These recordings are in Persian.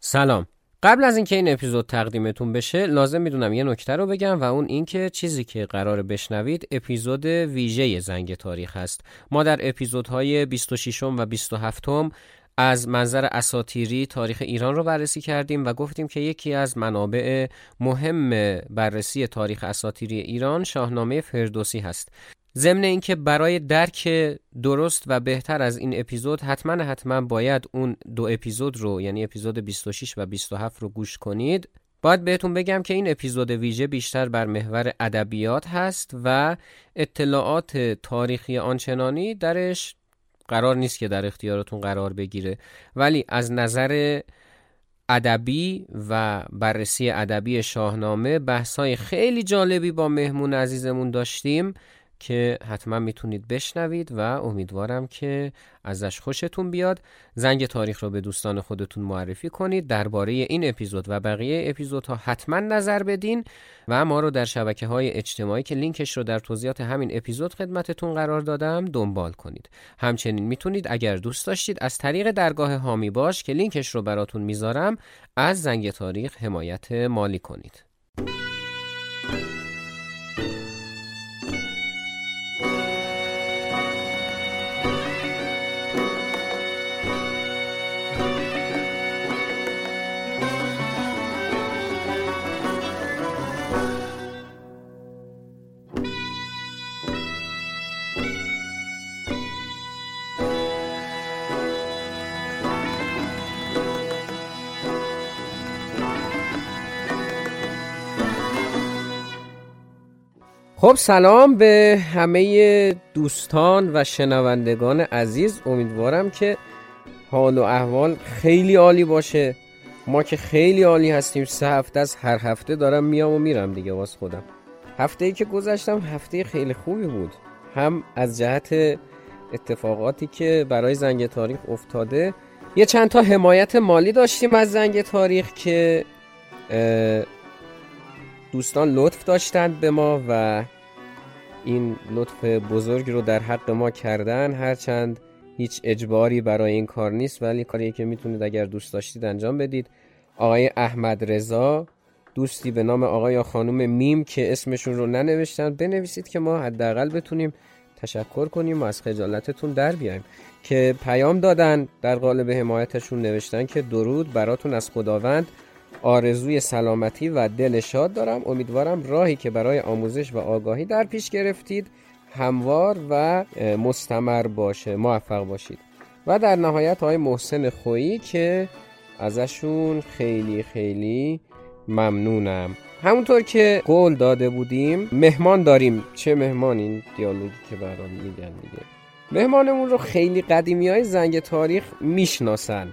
سلام. قبل از اینکه این اپیزود تقدیمتون بشه لازم می‌دونم یه نکته رو بگم و اون اینکه چیزی که قرار بشنوید اپیزود ویژه زنگ تاریخ هست ما در اپیزودهای 26 و 27 از منظر اساتیری تاریخ ایران رو بررسی کردیم و گفتیم که یکی از منابع مهم بررسی تاریخ اساتیری ایران شاهنامه فردوسی هست. ضمن اینکه برای درک درست و بهتر از این اپیزود حتما حتما باید اون دو اپیزود رو یعنی اپیزود 26 و 27 رو گوش کنید. باید بهتون بگم که این اپیزود ویژه بیشتر بر محور ادبیات هست و اطلاعات تاریخی آنچنانی درش قرار نیست که در اختیارتون قرار بگیره. ولی از نظر ادبی و بررسی ادبی شاهنامه بحث‌های خیلی جالبی با مهمون عزیزمون داشتیم. که حتما می‌تونید بشنوید و امیدوارم که ازش خوشتون بیاد. زنگ تاریخ رو به دوستان خودتون معرفی کنید. درباره این اپیزود و بقیه اپیزودها حتما نظر بدین و ما رو در شبکه های اجتماعی که لینکش رو در توضیحات همین اپیزود خدمتتون قرار دادم دنبال کنید. همچنین می‌تونید اگر دوست داشتید از طریق درگاه هامی باش که لینکش رو براتون می‌ذارم از زنگ تاریخ حمایت مالی کنید. خب سلام به همه دوستان و شنوندگان عزیز. امیدوارم که حال و احوال خیلی عالی باشه. ما که خیلی عالی هستیم. سه هفته از هر هفته دارم میام و میرم دیگه واس خودم. هفته ای که گذشتم هفته خیلی خوبی بود. هم از جهت اتفاقاتی که برای زنگ تاریخ افتاده. یه چند تا حمایت مالی داشتیم از زنگ تاریخ که دوستان لطف داشتند به ما و این لطف بزرگ رو در حق ما کردن هرچند هیچ اجباری برای این کار نیست ولی کاری که می‌تونید اگر دوست داشتید انجام بدید. آقای احمد رضا دوستی به نام آقای یا خانم میم که اسمشون رو ننوشتن بنویسید که ما حداقل بتونیم تشکر کنیم و از خجالتتون در بیایم. که پیام دادن در قالب حمایتشون نوشتن که درود براتون از خداوند. آرزوی سلامتی و دل شاد دارم. امیدوارم راهی که برای آموزش و آگاهی در پیش گرفتید هموار و مستمر باشه موفق باشید. و در نهایت های محسن خویی که ازشون خیلی خیلی ممنونم. همونطور که قول داده بودیم مهمان داریم. چه مهمان؟ این دیالوگی که برام میگن دیگه. مهمانمون رو خیلی قدیمی های زنگ تاریخ می‌شناسن.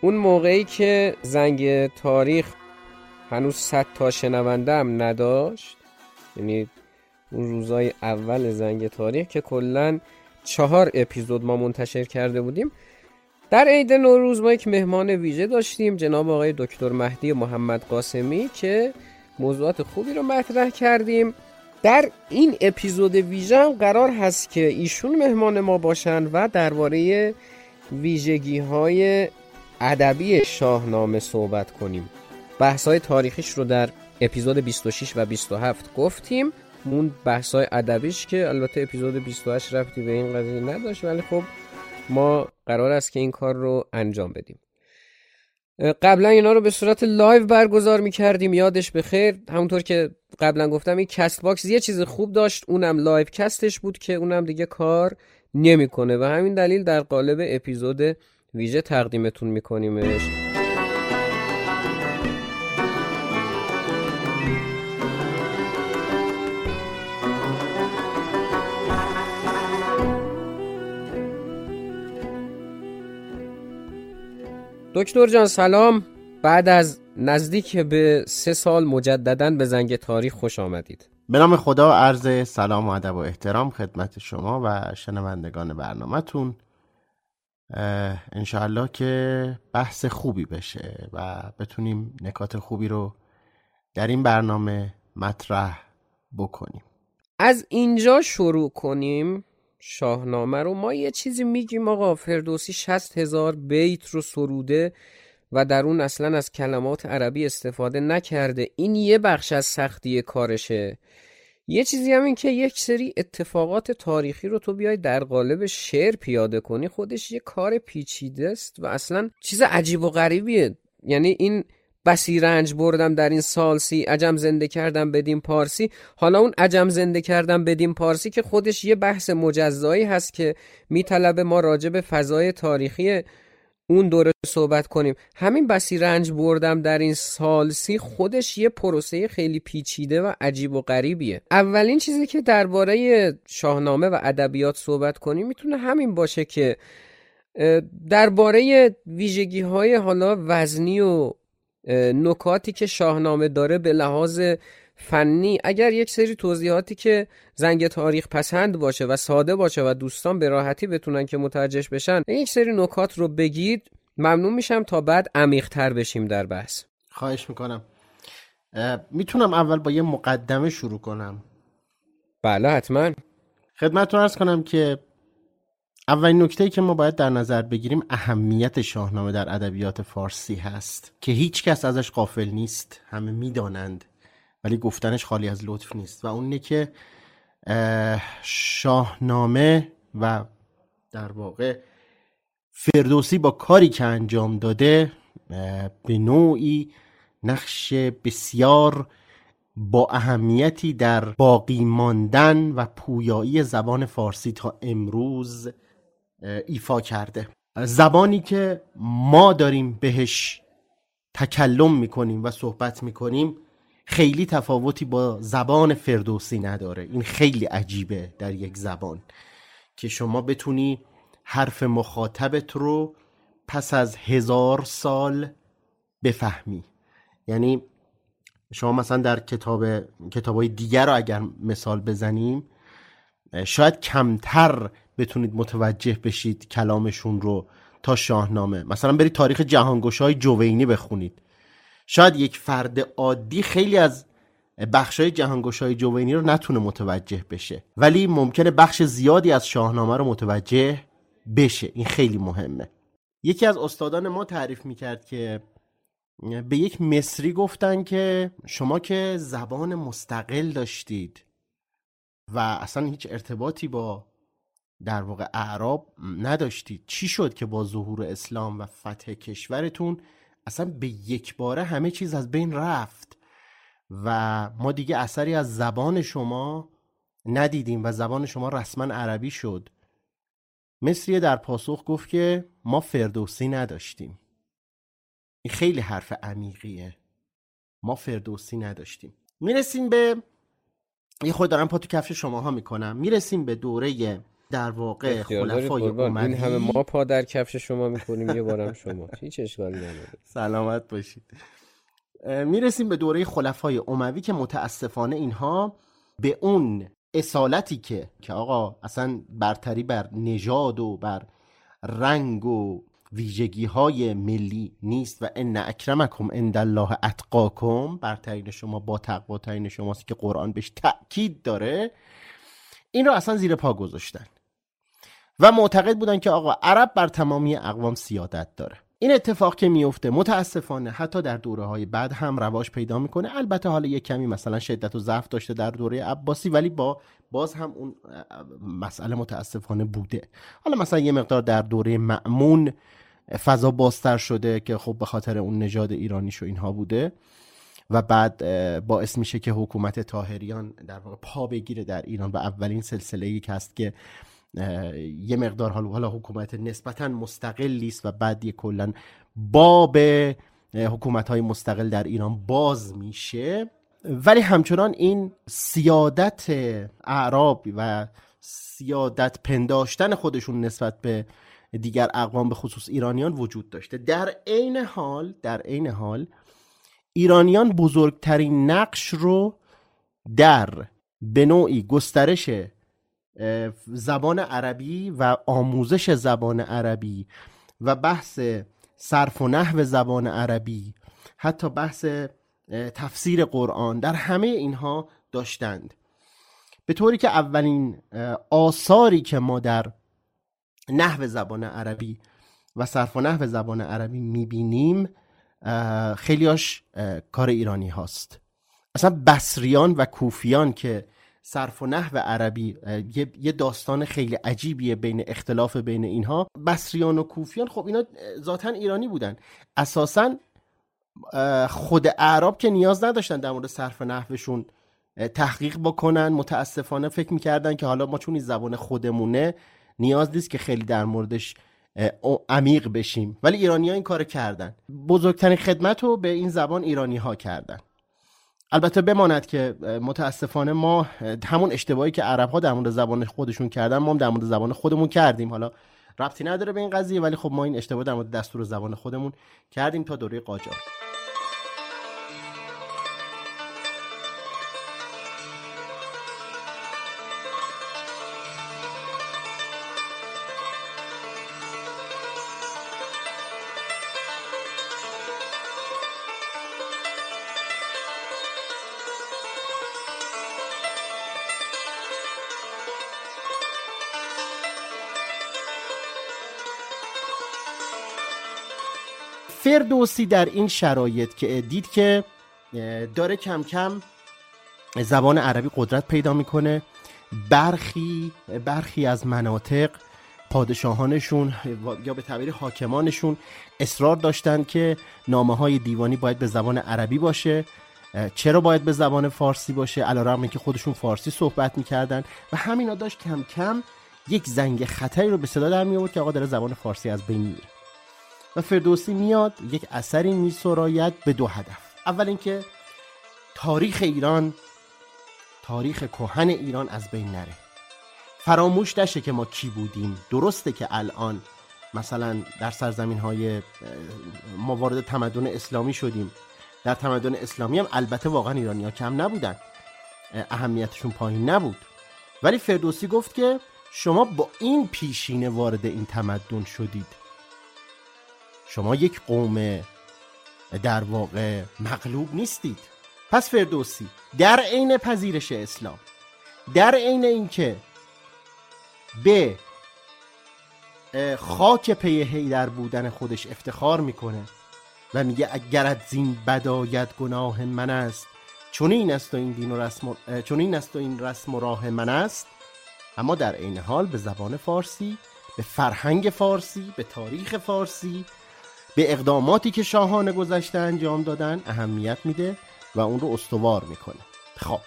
اون موقعی که زنگ تاریخ هنوز صد تا شنونده هم نداشت یعنی اون روزای اول زنگ تاریخ که کلا چهار اپیزود ما منتشر کرده بودیم در عید نوروز ما یک مهمان ویژه داشتیم جناب آقای دکتر مهدی محمد قاسمی که موضوعات خوبی رو مطرح کردیم. در این اپیزود ویژه قرار هست که ایشون مهمان ما باشن و درباره ویژگی های ادبی شاهنامه صحبت کنیم. بحث های تاریخیش رو در اپیزود 26 و 27 گفتیم. اون بحث های ادبیش که البته اپیزود 28 ربطی به این قضیه نداشت ولی خب ما قرار است که این کار رو انجام بدیم. قبلا اینا رو به صورت live برگزار می کردیم یادش بخیر همونطور که قبلا گفتم این Castbox یه چیز خوب داشت اونم livecast ش بود که اونم دیگه کار نمی‌کنه. و همین دلیل در قالب اپیزود ویژه تقدیمتون میکنیمش. دکتر جان سلام. بعد از نزدیک به سه سال مجددا به زنگ تاریخ خوش آمدید. به نام خدا عرض سلام و ادب و احترام خدمت شما و شنوندگان برنامهتون. انشاءالله که بحث خوبی بشه و بتونیم نکات خوبی رو در این برنامه مطرح بکنیم. از اینجا شروع کنیم شاهنامه رو. ما یه چیزی میگیم آقا فردوسی شست هزار بیت رو سروده و در اون اصلا از کلمات عربی استفاده نکرده. این یه بخش از سختی کارشه. یه چیزی هم این که یک سری اتفاقات تاریخی رو تو بیای در قالب شعر پیاده کنی خودش یه کار پیچیده است و اصلا چیز عجیب و غریبیه. یعنی این بسی رنج بردم در این سالسی عجم زنده کردم بدیم پارسی. حالا اون عجم زنده کردم بدیم پارسی که خودش یه بحث مجزایی هست که میطلبه ما راجع به فضای تاریخی اون دوره صحبت کنیم. همین بسی رنج بردم در این سالسی خودش یه پروسه خیلی پیچیده و عجیب و غریبیه. اولین چیزی که درباره شاهنامه و ادبیات صحبت کنیم می‌تونه همین باشه که درباره ویژگی های حالا وزنی و نکاتی که شاهنامه داره به لحاظ فنی اگر یک سری توضیحاتی که زنگ تاریخ پسند باشه و ساده باشه و دوستان به راحتی بتونن که متوجه بشن یک سری نکات رو بگید ممنون میشم تا بعد عمیقتر بشیم در بحث. خواهش می‌کنم. می‌تونم اول با یه مقدمه شروع کنم. بله حتما. خدمتتون ارز کنم که اولین نکته که ما باید در نظر بگیریم اهمیت شاهنامه در ادبیات فارسی هست که هیچ کس ازش قافل نیست همه می‌دانند. ولی گفتنش خالی از لطف نیست. و اونه که شاهنامه و در واقع فردوسی با کاری که انجام داده به نوعی نقش بسیار با اهمیتی در باقی ماندن و پویایی زبان فارسی تا امروز ایفا کرده. زبانی که ما داریم بهش تکلم می‌کنیم و صحبت می‌کنیم خیلی تفاوتی با زبان فردوسی نداره. این خیلی عجیبه در یک زبان که شما بتونی حرف مخاطبت رو پس از هزار سال بفهمی. یعنی شما مثلا در کتاب کتاب دیگر رو اگر مثال بزنیم شاید کمتر بتونید متوجه بشید کلامشون رو تا شاهنامه. مثلا برید تاریخ جهانگوش های جوینی بخونید. شاید یک فرد عادی خیلی از بخش های جهانگوش های جوینی رو نتونه متوجه بشه. ولی ممکنه بخش زیادی از شاهنامه رو متوجه بشه. این خیلی مهمه. یکی از استادان ما تعریف می‌کرد که به یک مصری گفتن که شما که زبان مستقل داشتید و اصلا هیچ ارتباطی با در واقع اعراب نداشتید چی شد که با ظهور اسلام و فتح کشورتون اصلا به یک باره همه چیز از بین رفت و ما دیگه اثری از زبان شما ندیدیم و زبان شما رسما عربی شد. مصریه در پاسخ گفت که ما فردوسی نداشتیم. این خیلی حرف عمیقیه. ما فردوسی نداشتیم. می‌رسیم به یه خود دارم پا تو کفش شماها می‌کنم. می‌رسیم به دوره در واقع خلفای اموی این همه ما پا در کفش شما می‌کنیم یه بارم شما. هیچ اشکالی نداره. سلامت باشید. می‌رسیم به دوره خلفای اموی که متاسفانه اینها به اون اصالتی که که آقا اصلا برتری بر نژاد و بر رنگ و ویژگی های ملی نیست و ان اکرمکم عند الله اتقاکم برترین شما با تقوا ترین شماست که قرآن بهش تاکید داره این رو اصلا زیر پا گذاشتن. و معتقد بودن که آقا عرب بر تمامی اقوام سیادت داره. این اتفاق که میفته متاسفانه حتی در دوره های بعد هم رواج پیدا می‌کنه. البته حالا یک کمی مثلا شدت و ضعف داشته در دوره عباسی ولی با باز هم اون مسئله متاسفانه بوده. حالا مثلا یه مقدار در دوره معمون فضا بازتر شده که خب به خاطر اون نژاد ایرانیش و اینها بوده و بعد باعث میشه که حکومت تاهریان در واقع پا بگیره در ایران و اولین سلسله ای که هست که یه مقدار حالا حکومت نسبتا مستقلی است و بعد یه کلا باب حکومت های مستقل در ایران باز میشه. ولی همچنان این سیادت اعراب و سیادت پنداشتن خودشون نسبت به دیگر اقوام به خصوص ایرانیان وجود داشته. در عین حال در عین حال ایرانیان بزرگترین نقش رو در به نوعی گسترش زبان عربی و آموزش زبان عربی و بحث صرف و نحو زبان عربی حتی بحث تفسیر قرآن در همه اینها داشتند. به طوری که اولین آثاری که ما در نحو زبان عربی و صرف و نحو زبان عربی می‌بینیم خیلیاش کار ایرانی هاست. اصلا بصریان و کوفیان که صرف و نحو عربی یه داستان خیلی عجیبیه بین اختلاف بین اینها. بصریان و کوفیان خب اینا ذاتا ایرانی بودن. اساسا خود اعراب که نیاز نداشتن در مورد صرف نحوشون تحقیق بکنن. متاسفانه فکر می‌کردن که حالا ما چون این زبان خودمونه نیاز نیست که خیلی در موردش عمیق بشیم. ولی ایرانی ها این کار کردن. بزرگترین خدمت رو به این زبان ایرانی ها کردن. البته بماند که متاسفانه ما همون اشتباهی که عرب ها در مورد زبان خودشون کردن ما هم در مورد زبان خودمون کردیم. حالا ربطی نداره به این قضیه ولی خب ما این اشتباه در مورد دستور زبان خودمون کردیم تا دوره قاجار. فردوسی در این شرایط که دید که داره کم کم زبان عربی قدرت پیدا می‌کنه. برخی برخی از مناطق پادشاهانشون یا به تعبیر حاکمانشون اصرار داشتند که نامه های دیوانی باید به زبان عربی باشه. چرا باید به زبان فارسی باشه؟ علیرغم که خودشون فارسی صحبت می‌کردن. و همینا داشت کم کم یک زنگ خطری رو به صدا در می آورد که آقا داره زبان فارسی از بین میره. و فردوسی میاد یک اثری میسراید به دو هدف. اول اینکه تاریخ ایران تاریخ کهن ایران از بین نره. فراموش نشه که ما کی بودیم. درسته که الان مثلا در سرزمین های ما وارد تمدن اسلامی شدیم. در تمدن اسلامی هم البته واقعا ایرانی ها کم نبودن. اهمیتشون پایین نبود. ولی فردوسی گفت که شما با این پیشینه وارد این تمدن شدید. شما یک قوم در واقع مغلوب نیستید. پس فردوسی در عین پذیرش اسلام در عین اینکه به خاک پی در بودن خودش افتخار می‌کنه و میگه اگرت زین بدایت گناه من است چون این است و این دین و رسم چون این است و این رسم و راه من است. اما در عین حال به زبان فارسی به فرهنگ فارسی به تاریخ فارسی به اقداماتی که شاهان گذشته انجام دادن اهمیت میده و اون رو استوار می‌کنه. خب.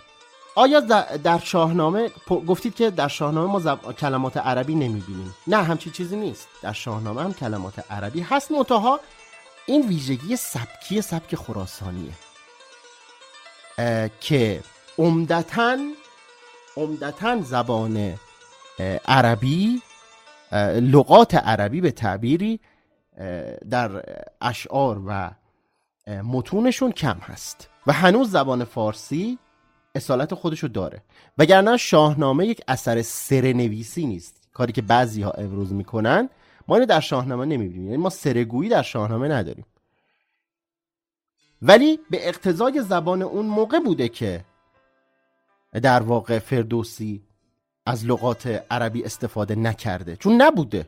آیا در شاهنامه گفتید که در شاهنامه ما کلمات عربی نمی‌بینیم؟ نه همچی چیزی نیست. در شاهنامه هم کلمات عربی هست. منتها این ویژگی سبکی سبک خراسانیه. که عمدتا عمدتا زبان عربی لغات عربی به تعبیری در اشعار و متونشون کم هست. و هنوز زبان فارسی اصالت خودشو داره. وگرنه شاهنامه یک اثر سرنویسی نیست. کاری که بعضی ها امروز می‌کنن ما اینو در شاهنامه نمی‌بینیم. یعنی ما سرگویی در شاهنامه نداریم. ولی به اقتضای زبان اون موقع بوده که در واقع فردوسی از لغات عربی استفاده نکرده. چون نبوده.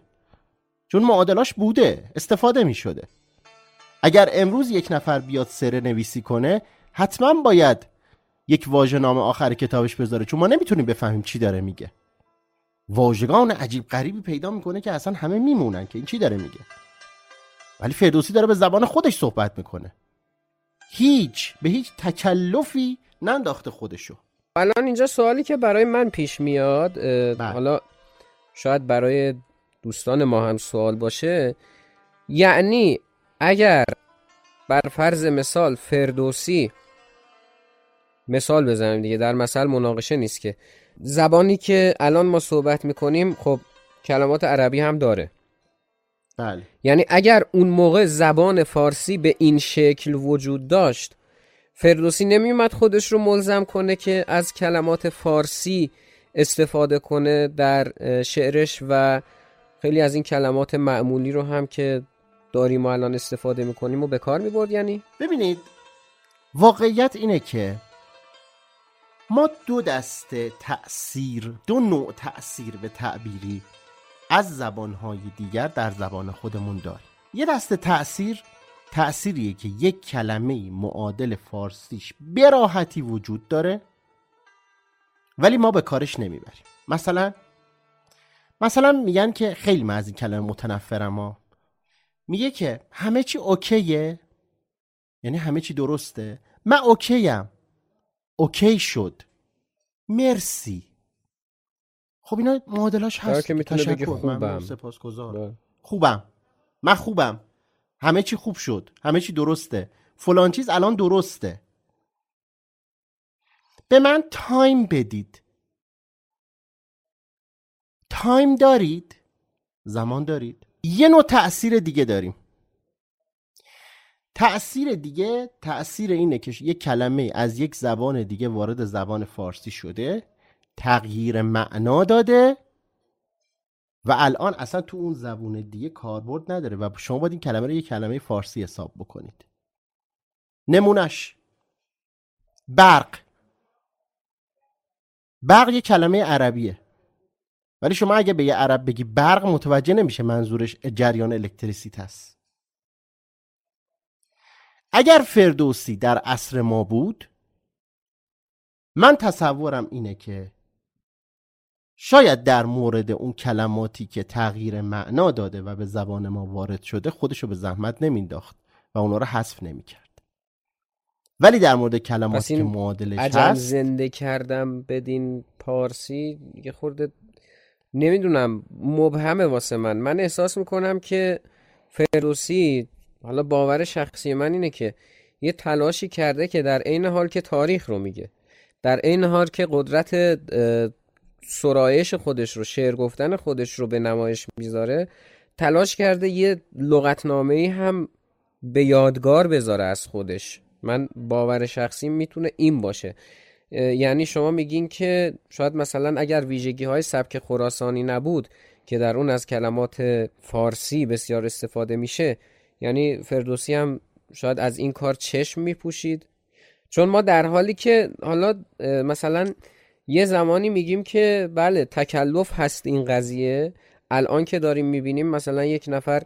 چون معادلاش بوده استفاده می شده اگر امروز یک نفر بیاد سره نویسی کنه حتما باید یک واژه نام آخر کتابش بذاره چون ما نمی‌تونیم بفهمیم چی داره میگه. واژگان عجیب غریبی پیدا می‌کنه که اصلا همه میمونن که این چی داره میگه. ولی فردوسی داره به زبان خودش صحبت می‌کنه. هیچ به هیچ تکلفی ننداخته خودشو. الان اینجا سوالی که برای من پیش میاد بله. حالا شاید برای دوستان ما هم سوال باشه یعنی اگر بر فرض مثال فردوسی مثال بزنیم دیگه در مثل مناقشه نیست که. زبانی که الان ما صحبت می‌کنیم خب کلمات عربی هم داره. بله. یعنی اگر اون موقع زبان فارسی به این شکل وجود داشت فردوسی نمیومد خودش رو ملزم کنه که از کلمات فارسی استفاده کنه در شعرش و خیلی از این کلمات معمولی رو هم که داریم ما الان استفاده می‌کنیم و به کار می‌برد یعنی؟ ببینید واقعیت اینه که ما دو دسته تأثیر دو نوع تأثیر به تعبیری از زبانهای دیگر در زبان خودمون داریم. یه دسته تأثیر تأثیریه که یک کلمه معادل فارسیش به راحتی وجود داره ولی ما به کارش نمی‌بریم. مثلا مثلا میگن که خیلی من از این کلمه متنفرم ها. میگه که همه چی اوکیه؟ یعنی همه چی درسته؟ من okay م. okay شد. مرسی. خب اینا معادلاش هست. که می‌تونه بگه. خوبم. ممنون، سپاسگزار بله. خوبم. من خوبم. همه چی خوب شد. همه چی درسته. فلان چیز الان درسته. به من time بدید. time دارید؟ زمان دارید؟ یه نوع تأثیر دیگه داریم. تأثیر دیگه تأثیر اینه که یک کلمه از یک زبان دیگه وارد زبان فارسی شده تغییر معنا داده و الان اصلا تو اون زبون دیگه کاربرد نداره و شما باید این کلمه رو یک کلمه فارسی حساب بکنید. نمونش برق. برق یه کلمه عربیه. ولی شما اگه به یه عرب بگی برق متوجه نمیشه منظورش جریان الکتریسیته است. اگر فردوسی در عصر ما بود من تصورم اینه که شاید در مورد اون کلماتی که تغییر معنا داده و به زبان ما وارد شده خودشو به زحمت نمینداخت و اونا رو حذف نمی‌کرد. ولی در مورد کلماتی که معادلش هست زنده کردم بدین پارسی یه خورده نمی‌دونم مبهمه واسه من. من احساس می‌کنم که فردوسی حالا باور شخصی من اینه که یه تلاشی کرده که در عین حال که تاریخ رو میگه. در عین حال که قدرت سرایش خودش رو شعر گفتن خودش رو به نمایش می‌ذاره تلاش کرده یه لغتنامه ای هم به یادگار بذاره از خودش. من باور شخصی می‌تونه این باشه. یعنی شما میگین که شاید مثلا اگر ویژگی های سبک خراسانی نبود که در اون از کلمات فارسی بسیار استفاده میشه یعنی فردوسی هم شاید از این کار چشم میپوشید. چون ما در حالی که حالا مثلا یه زمانی میگیم که بله تکلف هست این قضیه الان که داریم می‌بینیم مثلا یک نفر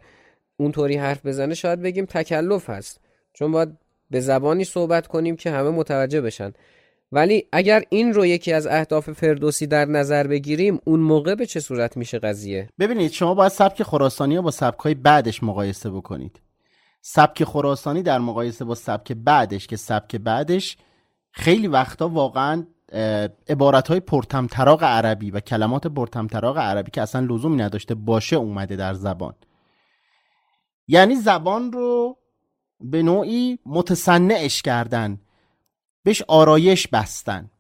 اونطوری حرف بزنه شاید بگیم تکلف هست. چون باید به زبانی صحبت کنیم که همه متوجه بشن. ولی اگر این رو یکی از اهداف فردوسی در نظر بگیریم اون موقع به چه صورت میشه قضیه؟ ببینید شما باید سبک خراسانی رو با سبک های بعدش مقایسه بکنید. سبک خراسانی در مقایسه با سبک بعدش که سبک بعدش خیلی وقتا واقعا عبارت های پرتمطراق عربی و کلمات پرتمطراق عربی که اصلا لزومی نداشته باشه اومده در زبان. یعنی زبان رو به نوعی متصنعش کردن. بهش آرایش بستن.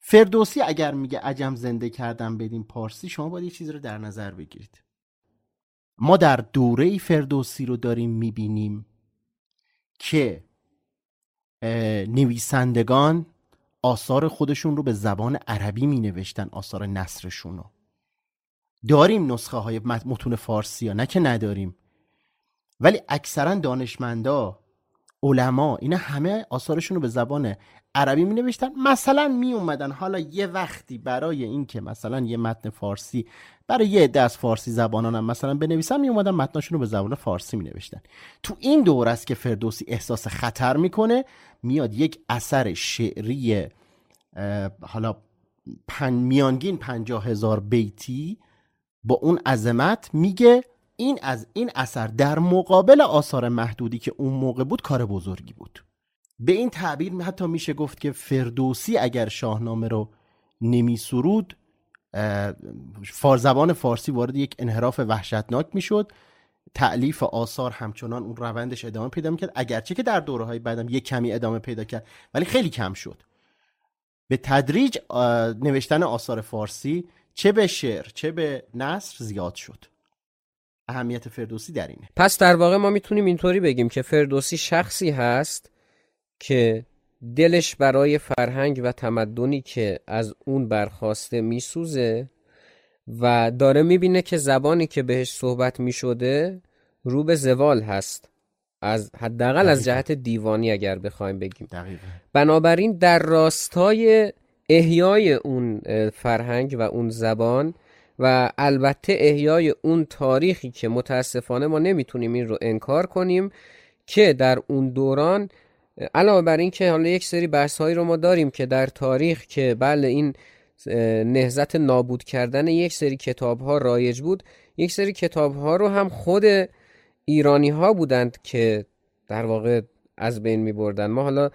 فردوسی اگر میگه عجم زنده کردن بدین پارسی شما باید یه چیز رو در نظر بگیرید. ما در دوره فردوسی رو داریم می‌بینیم که نویسندگان آثار خودشون رو به زبان عربی می نوشتن آثار نصرشون رو. داریم نسخه های متون فارسی ها نه که نداریم. ولی اکثرا دانشمندا علما اینا همه آثارشون رو به زبان عربی می نوشتن مثلا می اومدن حالا یه وقتی برای اینکه مثلا یه متن فارسی برای یه عده از فارسی زبانان هم مثلا بنویسن می اومدن متناشون رو به زبان فارسی می نوشتن تو این دور است که فردوسی احساس خطر می‌کنه. میاد یک اثر شعری حالا پن میانگین پنجاه هزار بیتی با اون عظمت میگه این از این اثر در مقابل آثار محدودی که اون موقع بود کار بزرگی بود. به این تعبیر حتی میشه گفت که فردوسی اگر شاهنامه رو نمی سرود زبان فارسی وارد یک انحراف وحشتناک می‌شد. تعلیف آثار همچنان اون روندش ادامه پیدا می‌کرد. اگرچه که در دوره های بعدم یک کمی ادامه پیدا کرد ولی خیلی کم شد. به تدریج نوشتن آثار فارسی چه به شعر چه به نصر زیاد شد. اهمیت فردوسی در اینه. پس در واقع ما می‌تونیم اینطوری بگیم که فردوسی شخصی هست که دلش برای فرهنگ و تمدنی که از اون برخواسته میسوزه و داره می‌بینه که زبانی که بهش صحبت می‌شده رو به زوال هست. از حداقل از جهت دیوانی اگر بخوایم بگیم. دقیقا. بنابراین در راستای احیای اون فرهنگ و اون زبان و البته احیای اون تاریخی که متاسفانه ما نمی‌تونیم این رو انکار کنیم که در اون دوران علاوه بر این که حالا یک سری بحث هایی رو ما داریم که در تاریخ که بله این نهزت نابود کردن یک سری کتاب ها رایج بود یک سری کتاب ها رو هم خود ایرانی ها بودند که در واقع از بین می بردن ما حالا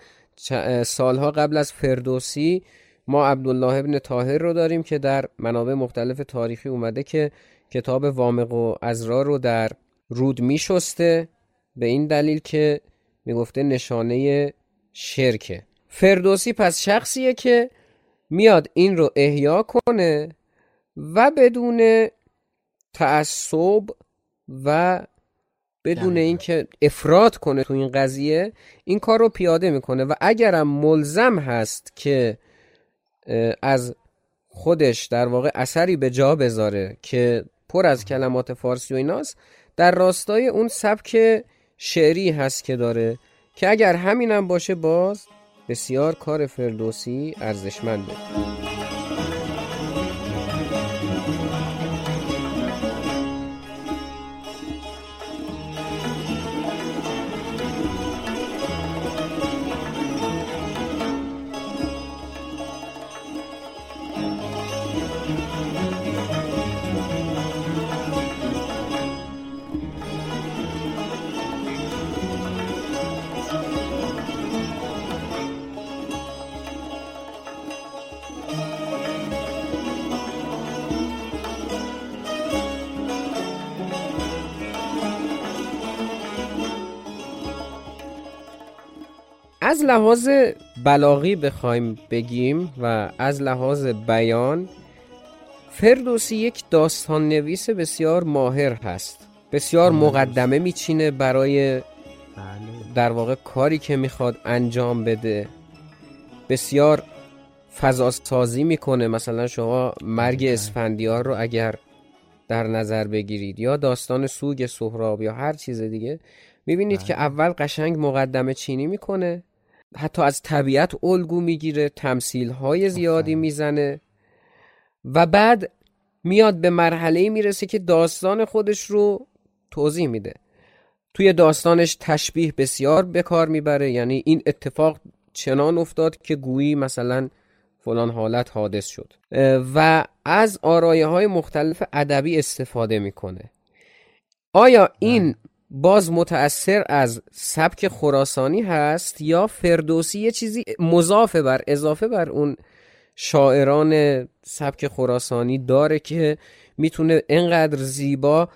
سالها قبل از فردوسی ما عبدالله ابن تاهر رو داریم که در منابع مختلف تاریخی اومده که کتاب وامق و ازرا رو در رود می شسته به این دلیل که می‌گفته نشانه شرکه. فردوسی پس شخصیه که میاد این رو احیا کنه و بدون تعصب و بدون اینکه افراد کنه تو این قضیه این کار رو پیاده می‌کنه. و اگرم ملزم هست که از خودش در واقع اثری به جا بذاره که پر از کلمات فارسی و ایناست در راستای اون سبک شعری هست که داره که اگر همینم باشه باز بسیار کار فردوسی ارزشمنده. از لحاظ بلاغی بخوایم بگیم و از لحاظ بیان فردوسی یک داستان نویس بسیار ماهر هست. بسیار مقدمه میچینه برای بله. در واقع کاری که می‌خواد انجام بده. بسیار فضاسازی می‌کنه. مثلا شما مرگ بله. اسفندیار رو اگر در نظر بگیرید یا داستان سوگ سهراب یا هر چیز دیگه می‌بینید که بله. اول قشنگ مقدمه چینی می‌کنه. حتی از طبیعت الگو می‌گیره تمثیل های زیادی می‌زنه. و بعد میاد به مرحله می‌رسه که داستان خودش رو توضیح میده. توی داستانش تشبیه بسیار به کار می‌بره یعنی این اتفاق چنان افتاد که گویی مثلا فلان حالت حادث شد. و از آرایه های مختلف ادبی استفاده می‌کنه. آیا این باز متأثر از سبک خراسانی هست یا فردوسی یه چیزی مضافه بر اضافه بر اون شاعران سبک خراسانی داره که می‌تونه انقدر زیبا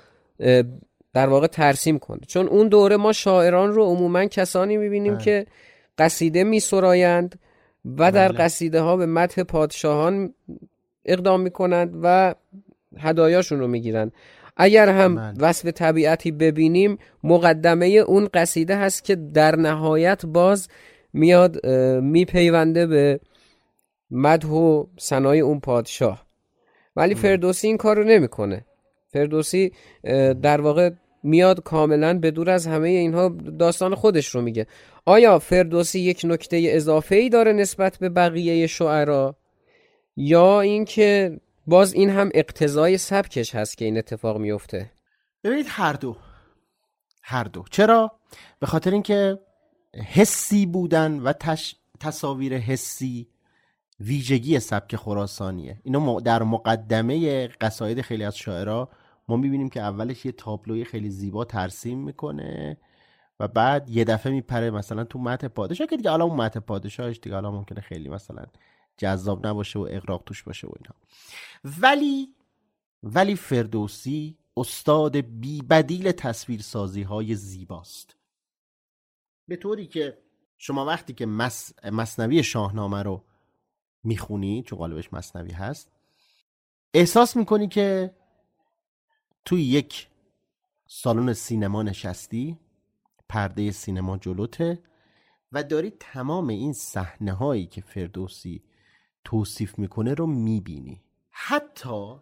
در واقع ترسیم کنه چون اون دوره ما شاعران رو عموما کسانی می‌بینیم بله. که قصیده میسرایند و در بله. قصیده ها به مدح پادشاهان اقدام می‌کنند و هدایاشون رو می‌گیرند اگر هم بله. وصف طبیعتی ببینیم مقدمه اون قصیده هست که در نهایت باز میاد میپیونده به مدح و سنای اون پادشاه. ولی فردوسی این کار رو نمی‌کنه. فردوسی در واقع میاد کاملا به دور از همه اینها داستان خودش رو میگه. آیا فردوسی یک نکته اضافه ای داره نسبت به بقیه شعرا؟ یا اینکه باز این هم اقتضای سبکش هست که این اتفاق میفته ببینید هر دو. هر دو. چرا؟ به خاطر اینکه حسی بودن و تش... تصاویر حسی ویژگی سبک خراسانیه. اینو در مقدمه قصاید خیلی از شاعرها ما می‌بینیم که اولش یه تابلوی خیلی زیبا ترسیم می‌کنه و بعد یه دفعه میپره مثلا تو متن پادشاه که دیگه حالا اون متن پادشاهش دیگه حالا ممکنه خیلی مثلا جذاب نباشه و اقراق توش باشه و اینا. ولی ولی فردوسی استاد بی بدیل تصویر سازی های زیباست. به طوری که شما وقتی که مس... مصنوی شاهنامه رو می‌خونی چون قالبش مصنوی هست احساس می‌کنی که توی یک سالن سینما نشستی پرده سینما جلوته و داری تمام این صحنه هایی که فردوسی توصیف می‌کنه رو می‌بینی. حتی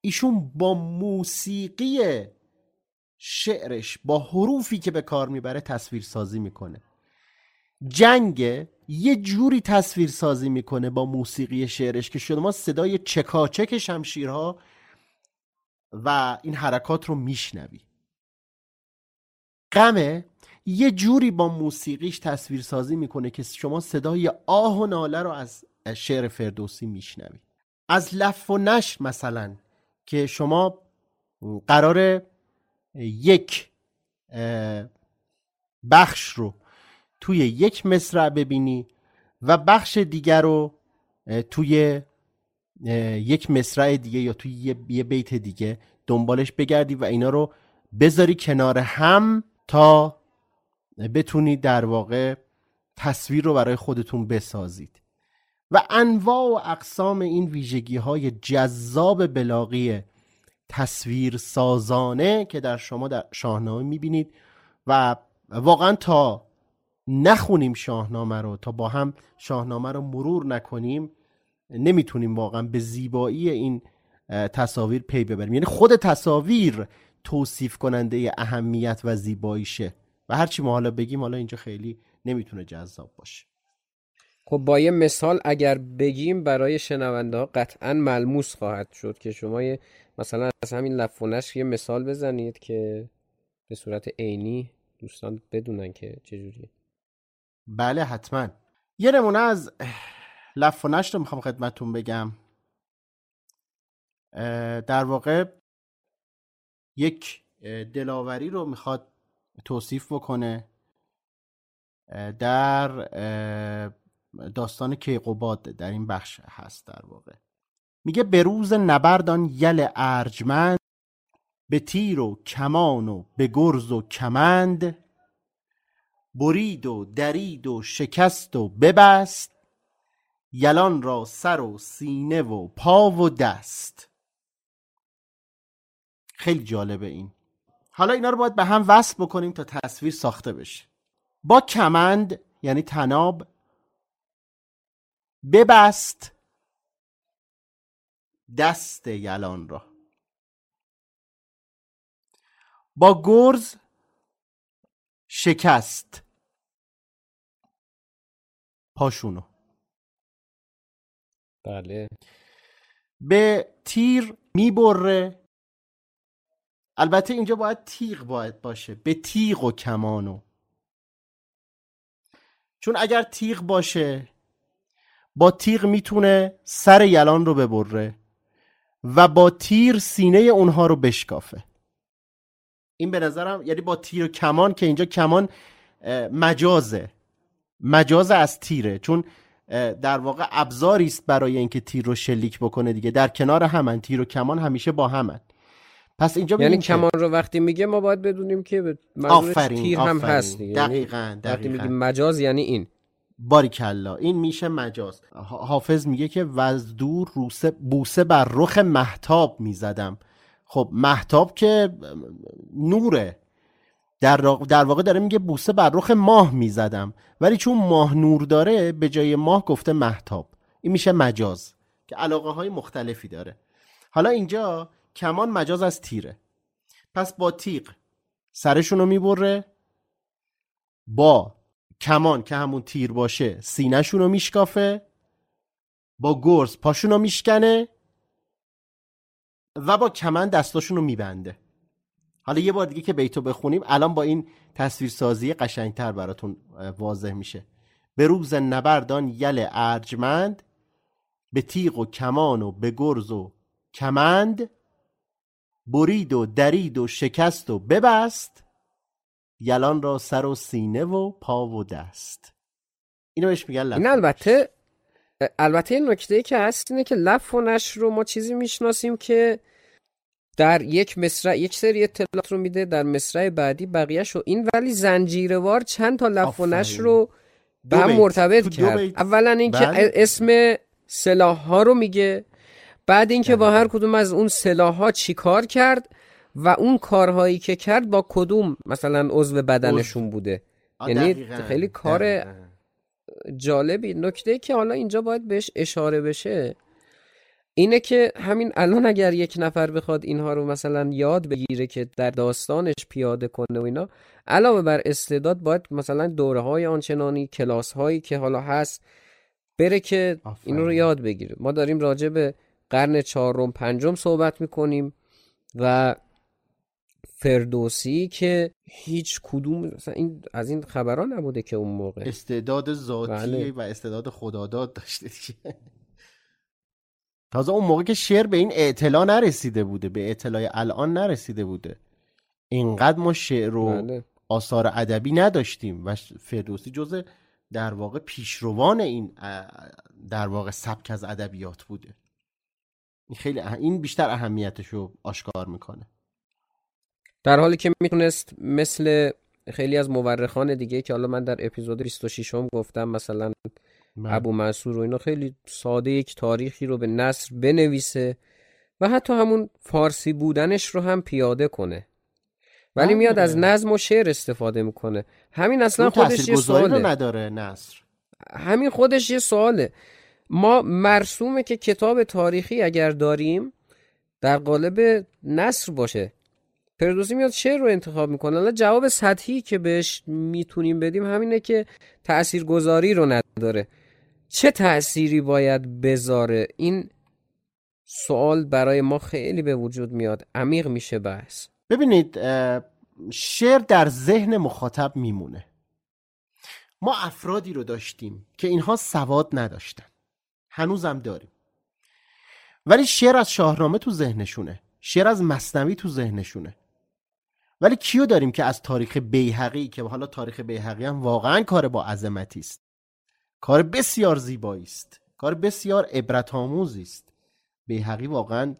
ایشون با موسیقی شعرش با حروفی که به کار می‌بره تصویر سازی می‌کنه. جنگ یه جوری تصویر سازی می‌کنه با موسیقی شعرش که شما صدای چکاچک شمشیرها و این حرکات رو میشنوی. غمه یه جوری با موسیقیش تصویر سازی می‌کنه که شما صدای آه و ناله رو از شعر فردوسی میشنوی. از لف و نشر مثلا که شما قرار یک بخش رو توی یک مصرع ببینی و بخش دیگر رو توی یک مصرع دیگه یا توی یه بیت دیگه دنبالش بگردی و اینا رو بذاری کنار هم تا بتونی در واقع تصویر رو برای خودتون بسازید. و انواع و اقسام این ویژگی های جذاب بلاغی تصویر سازانه که در شما در شاهنامه می‌بینید و واقعا تا نخونیم شاهنامه رو تا با هم شاهنامه رو مرور نکنیم نمی‌تونیم واقعا به زیبایی این تصاویر پی ببریم. یعنی خود تصاویر توصیف کننده اهمیت و زیباییشه. و هرچی ما حالا بگیم حالا اینجا خیلی نمی‌تونه جذاب باشه. خب با یه مثال اگر بگیم برای شنونده ها قطعا ملموس خواهد شد که شما یه مثلا از همین لفونش یه مثال بزنید که به صورت عینی دوستان بدونن که چجوریه. بله حتما. یه نمونه از لفونش رو می‌خوام خدمتون بگم. در واقع یک دلاوری رو می‌خواد توصیف بکنه در داستان کیقوباد در این بخش هست در واقع. میگه به روز نبردان یل ارجمند به تیر و کمان و به گرز و کمند برید و درید و شکست و ببست یلان را سر و سینه و پا و دست. خیلی جالبه این. حالا اینا رو باید به هم وصل بکنیم تا تصویر ساخته بشه. با کمند یعنی تناب ببست دست یلان را. با گرز شکست. پاشونو. بله. به تیر می‌بره. البته اینجا باید تیغ باید باشه. به تیغ و کمانو چون اگر تیغ باشه با تیغ می‌تونه سر یلان رو ببره و با تیر سینه اونها رو بشکافه. این به نظرم یعنی با تیر و کمان که اینجا کمان مجازه. مجاز از تیره. چون در واقع ابزاری است برای اینکه تیر رو شلیک بکنه دیگه. در کنار همن. تیر و کمان همیشه با همن. پس اینجا یعنی کمان رو وقتی میگه ما باید بدونیم که آفرین تیر هم هست دیگه. دقیقاً, یعنی وقتی میگیم مجاز یعنی این. باریکلا. این میشه مجاز. حافظ میگه که وز دور روسه بوسه بر رخ محتاب می‌زدم. خب محتاب که نوره. در, در واقع داره میگه بوسه بر رخ ماه می‌زدم. ولی چون ماه نور داره به جای ماه گفته محتاب این میشه مجاز که علاقه های مختلفی داره. حالا اینجا کمان مجاز از تیره. پس با تیغ سرشون رو می‌بره. با کمان که همون تیر باشه سینهشون رو میشکافه. با گرز پاشون رو میشکنه. و با کمن دستاشون رو میبنده. حالا یه بار دیگه که بیتو بخونیم الان با این تصویرسازی قشنگتر براتون واضح میشه. به روز نبردان یل ارجمند به تیغ و کمان و به گرز و کمند برید و درید و شکست و ببست یلان را سر و سینه و پا و دست. اینو بهش میگن این البته البته این نکته که هست اینه که لف و نشر رو ما چیزی می‌شناسیم که در یک مصرع یک سری اطلاعات رو میده در مصرع بعدی بقیهش رو این ولی زنجیروار چند تا لف و نشر رو به هم مرتبط کرد. اولا اینکه بله. اسم سلاح ها رو میگه بعد اینکه با هر کدوم از اون سلاح ها چی کار کرد و اون کارهایی که کرد با کدوم مثلا عضو بدنشون بوده. یعنی خیلی کار جالبی. نکته که حالا اینجا باید بهش اشاره بشه اینه که همین الان اگر یک نفر بخواد اینها رو مثلا یاد بگیره که در داستانش پیاده کنه و اینا علاوه بر استعداد باید مثلا دوره های آنچنانی کلاس هایی که حالا هست بره که اینو رو یاد بگیره. ما داریم راجع به قرن چهارم پنجم صحبت می‌کنیم و فردوسی که هیچ کدوم مثلا این از این خبران نبوده که اون موقع. استعداد ذاتی بله. و استعداد خداداد داشته دیگه. تازه اون موقع که شعر به این اعتلا نرسیده بوده به اطلاع الان نرسیده بوده. اینقدر ما شعر و بله. آثار ادبی نداشتیم و فردوسی جزء در واقع پیشروان این در واقع سبک از ادبیات بوده. این خیلی این بیشتر اهمیتش رو آشکار می‌کنه. در حالی که می‌تونست مثل خیلی از مورخان دیگه که حالا من در اپیزود 26 هم گفتم مثلا من. ابو منصور و اینا خیلی ساده یک تاریخی رو به نصر بنویسه و حتی همون فارسی بودنش رو هم پیاده کنه. ولی میاد از نظم و شعر استفاده می‌کنه. همین اصلا خودش یه سواله. نداره نصر همین خودش یه سواله. ما مرسومه که کتاب تاریخی اگر داریم در قالب نصر باشه. فردوسی میاد شعر رو انتخاب می‌کنه. حالا جواب سطحی که بهش می‌تونیم بدیم همینه که تاثیرگذاری رو نداره. چه تأثیری باید بذاره؟ این سوال برای ما خیلی به وجود میاد. عمیق میشه بحث. ببینید شعر در ذهن مخاطب میمونه. ما افرادی رو داشتیم که اینها سواد نداشتن. هنوزم داریم. ولی شعر از شاهنامه تو ذهنشونه. شعر از مصنوی تو ذهنشونه. ولی کیو داریم که از تاریخ بیهقی که حالا تاریخ بیهقی هم واقعا کار با عظمتی است. کار بسیار زیبایی است. کار بسیار عبرت آموزی است. بیهقی واقعا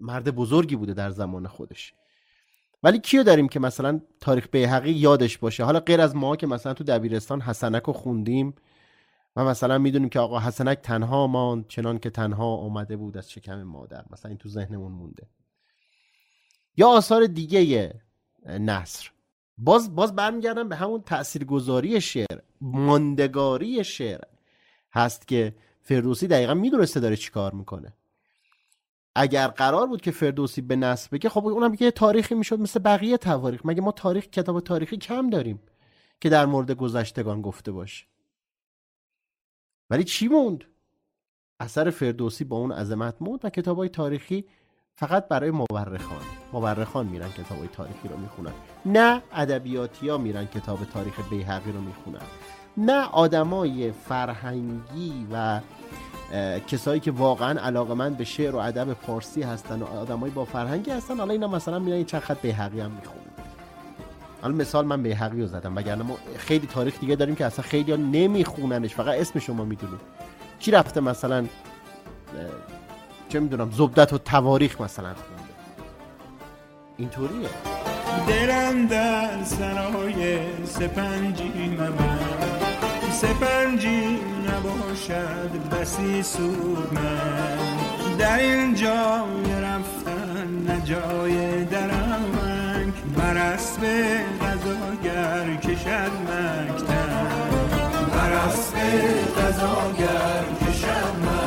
مرد بزرگی بوده در زمان خودش. ولی کیو داریم که مثلا تاریخ بیهقی یادش باشه؟ حالا غیر از ما که مثلا تو دبیرستان حسنک رو خوندیم و مثلا می‌دونیم که آقا حسنک تنها ماند چنان که تنها آمده بود از شکم مادر. مثلا این تو ذهنمون مونده. یا آثار دیگه نصر باز باز برمیگردم به همون تاثیرگذاری شعر ماندگاری شعر هست که فردوسی دقیقا می‌دونسته داره چیکار می‌کنه. اگر قرار بود که فردوسی به نصر بگه خب اونم یه تاریخی می‌شد مثل بقیه تواریخ. مگه ما تاریخ کتاب تاریخی کم داریم که در مورد گذشتگان گفته باشه؟ ولی چی موند؟ اثر فردوسی با اون عظمت موند و کتاب های تاریخی فقط برای مورخان. مورخان میرن کتاب های تاریخی رو می‌خونن. نه ادبیاتی ها میرن کتاب تاریخ بیهقی رو می‌خونن. نه آدمای فرهنگی و کسایی که واقعا علاقه من به شعر و ادب پارسی هستن و آدمای با فرهنگی هستن حالا اینا مثلا میرن چند خط بیهقی هم می‌خونن. حالا مثال من بیهقی رو زدم وگرنه ما خیلی تاریخ دیگه داریم که اصلا خیلی ها نمیخوننش فقط اسم شما می‌دونید کی رفته مثلا چه می‌دونم زبدت و تواریخ مثلا خونده. اینطوریه. دلم در سرای سپنجی مبند سپنجی نباشد بسی سود من. در این جای رفتن نجای درمک بر اسب غذاگر کشد مکتن بر اسب غذاگر کشد مکتن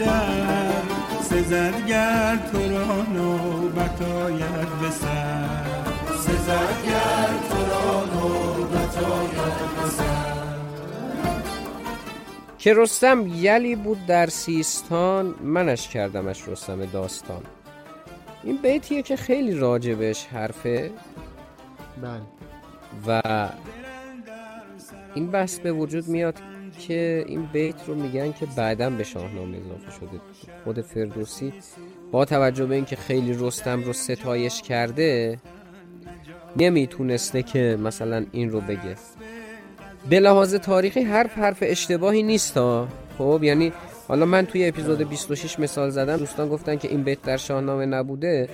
پدر سزد گر تو را نوبت آید به سر. سزد گر تو را نوبت آید به سر. که رستم یلی بود در سیستان منش کردمش رستم داستان. این بیتیه که خیلی راجبش حرفه. بله. و این بحث به وجود میاد که این بیت رو میگن که بعدا به شاهنامه اضافه شده. خود فردوسی با توجه به اینکه خیلی رستم رو ستایش کرده نمی‌تونسته که مثلا این رو بگه. به لحاظ تاریخی حرف حرف اشتباهی نیست ها. خب یعنی حالا من توی اپیزود 26 مثال زدم دوستان گفتن که این بیت در شاهنامه نبوده.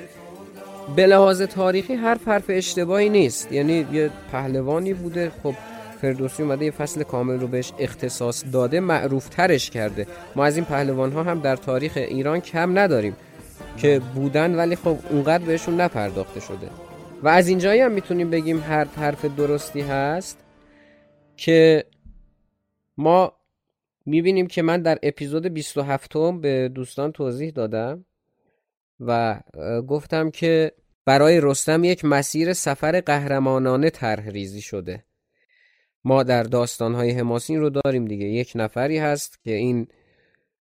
به لحاظ تاریخی حرف حرف اشتباهی نیست. یعنی یه پهلوانی بوده. خب فردوسی اومده یه فصل کامل رو بهش اختصاص داده معروف ترش کرده. ما از این پهلوان ها هم در تاریخ ایران کم نداریم که بودن ولی خب اونقدر بهشون نپرداخته شده. و از اینجایی هم می‌تونیم بگیم هر حرف درستی هست که ما می‌بینیم که من در اپیزود 27 به دوستان توضیح دادم و گفتم که برای رستم یک مسیر سفر قهرمانانه طرح ریزی شده. ما در داستانهای حماسین رو داریم دیگه. یک نفری هست که این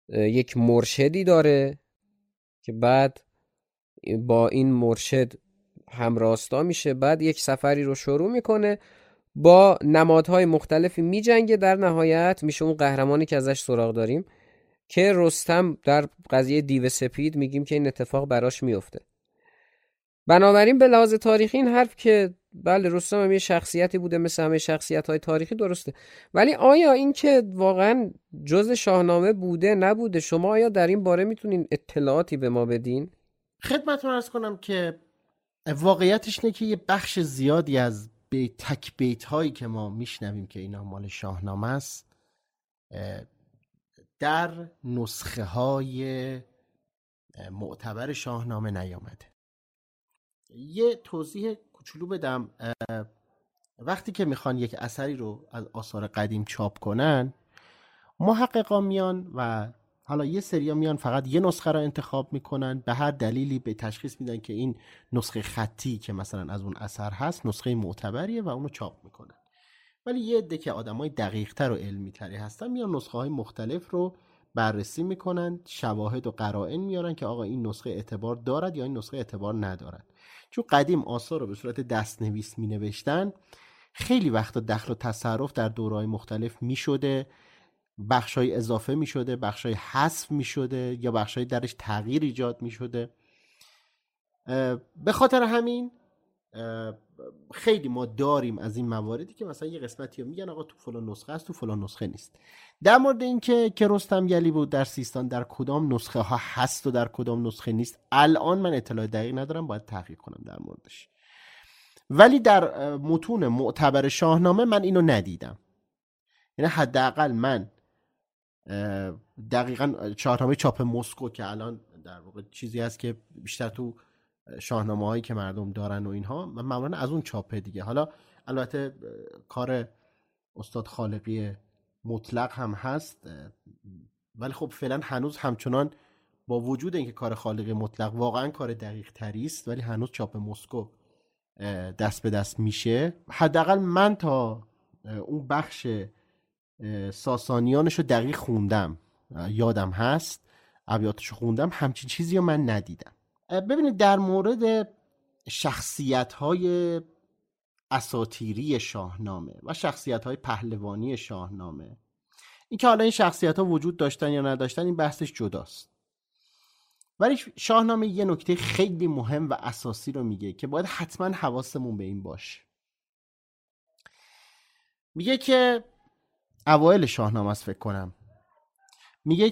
یک مرشدی داره که بعد با این مرشد همراستا میشه. بعد یک سفری رو شروع می‌کنه. با نمادهای مختلفی میجنگه. در نهایت میشه اون قهرمانی که ازش سراغ داریم که رستم در قضیه دیو سپید میگیم که این اتفاق براش میفته بنابراین به لحاظ تاریخی این حرف که بله رستم هم یه شخصیتی بوده مثل همه شخصیت های تاریخی درسته. ولی آیا این که واقعا جز شاهنامه بوده نبوده؟ شما آیا در این باره می‌تونین اطلاعاتی به ما بدین؟ خدمتتون ارز کنم که واقعیتش اینه که یه بخش زیادی از به تک بیت هایی که ما میشنویم که اینا مال شاهنامه است در نسخه های معتبر شاهنامه نیامده. یه توضیح کوچولو بدم وقتی که می‌خوان یک اثری رو از آثار قدیم چاپ کنن محققا میان و حالا یه سریا میان فقط یه نسخه رو انتخاب می‌کنن به هر دلیلی به تشخیص میدن که این نسخه خطی که مثلا از اون اثر هست نسخه معتبریه و اونو چاپ می‌کنن. ولی یه عده که آدمای دقیق تر و علمی تری هستن میان نسخه های مختلف رو بررسی می‌کنن شواهد و قرائن میارن که آقا این نسخه اعتبار دارد یا این نسخه اعتبار ندارد. چون قدیم آثار رو به صورت دستنویس می نوشتن خیلی وقتا دخل و تصرف در دورهای مختلف می شده بخشای اضافه می شده بخشای حذف می شده یا بخشای درش تغییر ایجاد می شده به خاطر همین خیلی ما داریم از این مواردی که مثلا یه قسمتی رو میگن آقا تو فلان نسخه است تو فلان نسخه نیست. در مورد اینکه که رستم یلی بود در سیستان در کدام نسخه ها هست و در کدام نسخه نیست الان من اطلاع دقیق ندارم باید تحقیق کنم در موردش. ولی در متون معتبر شاهنامه من اینو ندیدم. یعنی حداقل من دقیقا شاهنامه چاپ مسکو که الان در واقع چیزی هست که بیشتر تو شاهنامه هایی که مردم دارن و اینها من معمولا از اون چاپه دیگه. حالا البته کار استاد خالقی مطلق هم هست ولی خب فعلا هنوز همچنان با وجود اینکه کار خالقی مطلق واقعا کار دقیق تری است ولی هنوز چاپ مسکو دست به دست میشه. حداقل من تا اون بخش ساسانیانش رو دقیق خوندم. یادم هست ابیاتش خوندم. همچین چیزی رو من ندیدم. ببینید در مورد شخصیت های اساتیری شاهنامه و شخصیت های پهلوانی شاهنامه اینکه حالا این شخصیت ها وجود داشتن یا نداشتن این بحثش جداست. ولی شاهنامه یه نکته خیلی مهم و اساسی رو میگه که باید حتما حواسمون به این باشه. میگه که اوایل شاهنامه است فکر کنم. میگه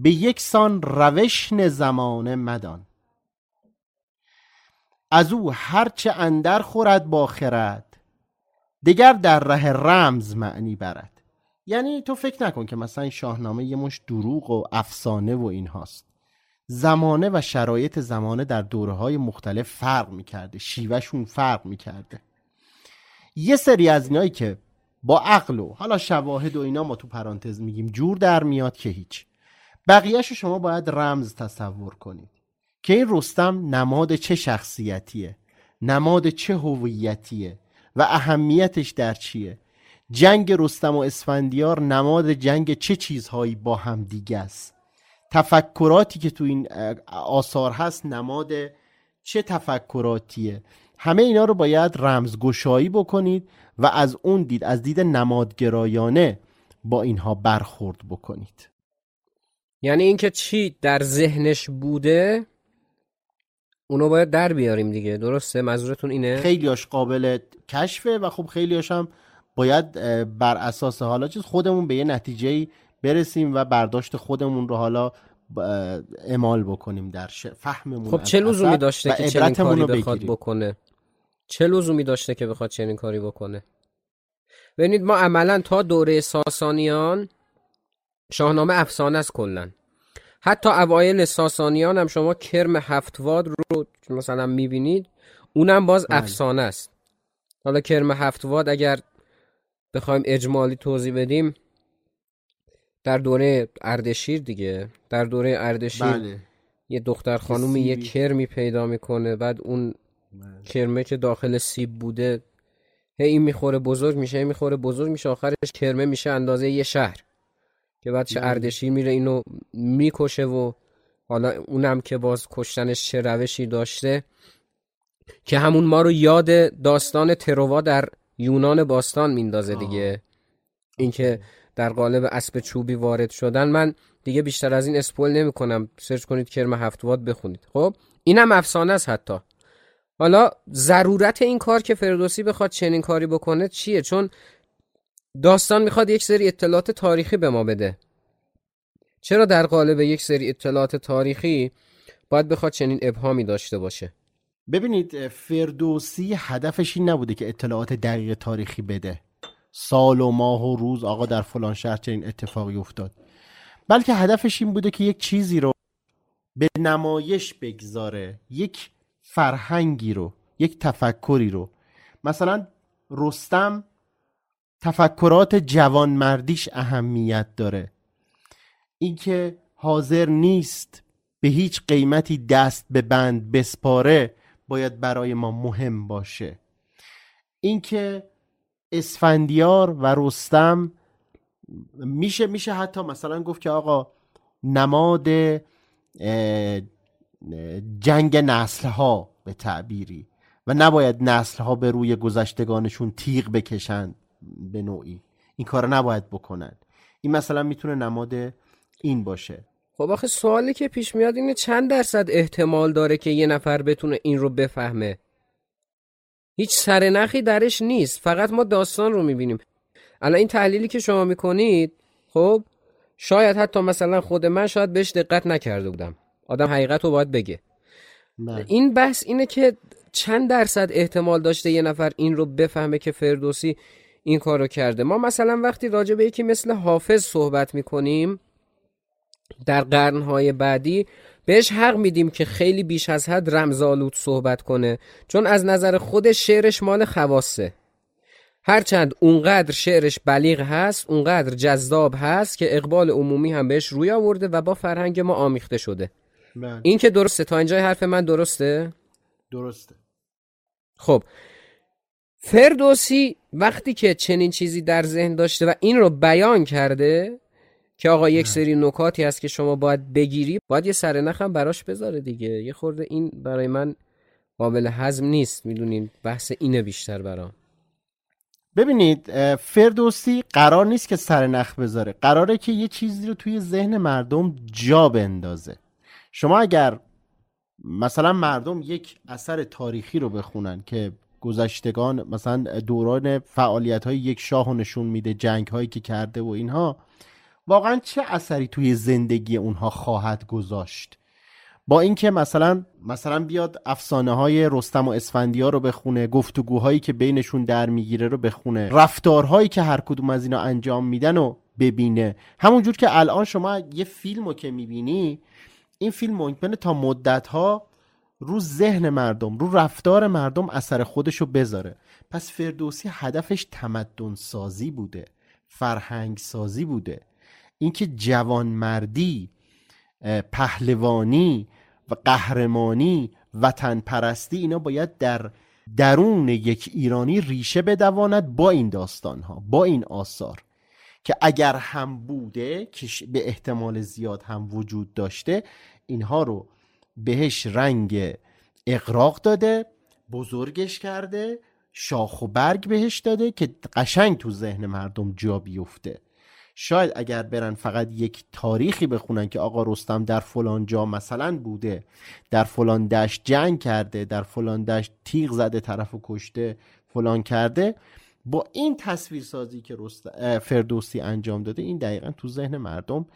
به یک سان روشن زمانه مدان. از او هرچه اندر خورد با خرد دگر در ره رمز معنی برد. یعنی تو فکر نکن که مثلا شاهنامه یه مش دروغ و افسانه و این هاست. زمانه و شرایط زمانه در دوره های مختلف فرق می‌کرده شیوهشون فرق می‌کرده. یه سری از اینایی که با عقل و حالا شواهد و اینا ما تو پرانتز میگیم جور در میاد که هیچ. بقیهش شما باید رمز تصور کنید. که این رستم نماد چه شخصیتیه؟ نماد چه هویتیه؟ و اهمیتش در چیه؟ جنگ رستم و اسفندیار نماد جنگ چه چیزهایی با هم دیگه است؟ تفکراتی که تو این آثار هست نماد چه تفکراتیه؟ همه اینا رو باید رمزگشایی بکنید و از اون دید از دید نمادگرایانه با اینها برخورد بکنید. یعنی اینکه چی در ذهنش بوده اونو باید در بیاریم دیگه. درسته؟ منظورتون اینه؟ خیلیاش قابل کشفه و خب خیلیاش هم باید بر اساس حالا چیز خودمون به یه نتیجه برسیم و برداشت خودمون رو حالا اعمال بکنیم در فهممون خب چه لزومی داشته که چنین کاری بخواد بکنه؟ چه لزومی داشته که بخواد چنین کاری بکنه؟ ببینید ما عملا تا دوره ساسانیان شاهنامه افسانه است کلا حتی اوایل ساسانیان هم شما کرم هفتواد رو مثلا می‌بینید اونم باز بله. افسانه است حالا کرم هفتواد اگر بخوایم اجمالی توضیح بدیم در دوره اردشیر دیگه در دوره اردشیر بله. یه دختر خانومی یه کرمی پیدا می‌کنه بعد اون بله. کرمه که داخل سیب بوده هی این می‌خوره بزرگ میشه می‌خوره بزرگ میشه آخرش کرمه میشه اندازه یه شهر که بعد چه اردشیر میره اینو می‌کشه و حالا اونم که باز کشتنش چه روشی داشته که همون ما رو یاد داستان تروا در یونان باستان میندازه دیگه. اینکه در قالب اسب چوبی وارد شدن. من دیگه بیشتر از این اسپول نمی کنم سرچ کنید کرم هفتواد بخونید. خب؟ اینم افسانه است حتی. حالا ضرورت این کار که فردوسی بخواد چنین کاری بکنه چیه؟ چون داستان می‌خواد یک سری اطلاعات تاریخی به ما بده. چرا در قالب یک سری اطلاعات تاریخی باید بخواد چنین ابهامی داشته باشه؟ ببینید فردوسی هدفش این نبوده که اطلاعات دقیق تاریخی بده. سال و ماه و روز آقا در فلان شهر چنین اتفاقی افتاد. بلکه هدفش این بوده که یک چیزی رو به نمایش بگذاره یک فرهنگی رو یک تفکری رو. مثلا رستم تفکرات جوانمردیش اهمیت داره. اینکه حاضر نیست به هیچ قیمتی دست به بند بسپاره باید برای ما مهم باشه. اینکه اسفندیار و رستم میشه میشه حتی مثلا گفت که آقا نماد جنگ نسل ها به تعبیری و نباید نسل ها به روی گذشتگانشون تیغ بکشند. به نوعی. این کار نباید بکنن. این مثلا می‌تونه نماد این باشه. خب آخه سوالی که پیش میاد اینه چند درصد احتمال داره که یه نفر بتونه این رو بفهمه؟ هیچ سرنخی درش نیست. فقط ما داستان رو می‌بینیم. الان این تحلیلی که شما می‌کنید خب شاید حتی مثلا خود من شاید بهش دقت نکرده بودم. آدم حقیقت رو باید بگه. من. این بحث اینه که چند درصد احتمال داشته یه نفر این رو بفهمه که فردوسی این کارو کرده. ما مثلا وقتی راجع به یکی مثل حافظ صحبت می‌کنیم در قرنهای بعدی بهش حق میدیم که خیلی بیش از حد رمزالود صحبت کنه. چون از نظر خود شعرش مال خواسته هرچند اونقدر شعرش بلیغ هست اونقدر جذاب هست که اقبال عمومی هم بهش روی آورده و با فرهنگ ما آمیخته شده. بله. این که درسته تا اینجای حرف من درسته؟ درسته. خب. فردوسی وقتی که چنین چیزی در ذهن داشته و این رو بیان کرده که آقا یک سری نکاتی هست که شما باید بگیری باید یه سرنخ هم براش بذاره دیگه. یه خورده این برای من قابل هضم نیست می‌دونین؟ بحث اینه بیشتر برام. ببینید فردوسی قرار نیست که سر نخ بذاره. قراره که یه چیزی رو توی ذهن مردم جا بندازه. شما اگر مثلا مردم یک اثر تاریخی رو بخونن که گذشتگان مثلا دوران فعالیت های یک شاه نشون میده جنگ هایی که کرده و اینها. واقعا چه اثری توی زندگی اونها خواهد گذاشت؟ با اینکه مثلا مثلا بیاد افسانه های رستم و اسفندیار رو بخونه گفتگوهایی که بینشون در می‌گیره رو بخونه رفتارهایی که هر کدوم از اینا انجام میدن و ببینه. همونجور که الان شما یه فیلم رو که می‌بینی این فیلم ممکنه تا مدت رو ذهن مردم رو رفتار مردم اثر خودشو بذاره. پس فردوسی هدفش تمدن سازی بوده فرهنگ سازی بوده. اینکه جوانمردی پهلوانی و قهرمانی وطن پرستی اینا باید در درون یک ایرانی ریشه بدواند با این داستان ها با این آثار. که اگر هم بوده که به احتمال زیاد هم وجود داشته اینها رو بهش رنگ اقراق داده بزرگش کرده شاخ و برگ بهش داده که قشنگ تو ذهن مردم جا بیفته. شاید اگر برن فقط یک تاریخی بخونن که آقا رستم در فلان جا مثلا بوده در فلان دشت جنگ کرده در فلان دشت تیغ زده طرف و کشته فلان کرده با این تصویر سازی که فردوسی انجام داده این دقیقا تو ذهن مردم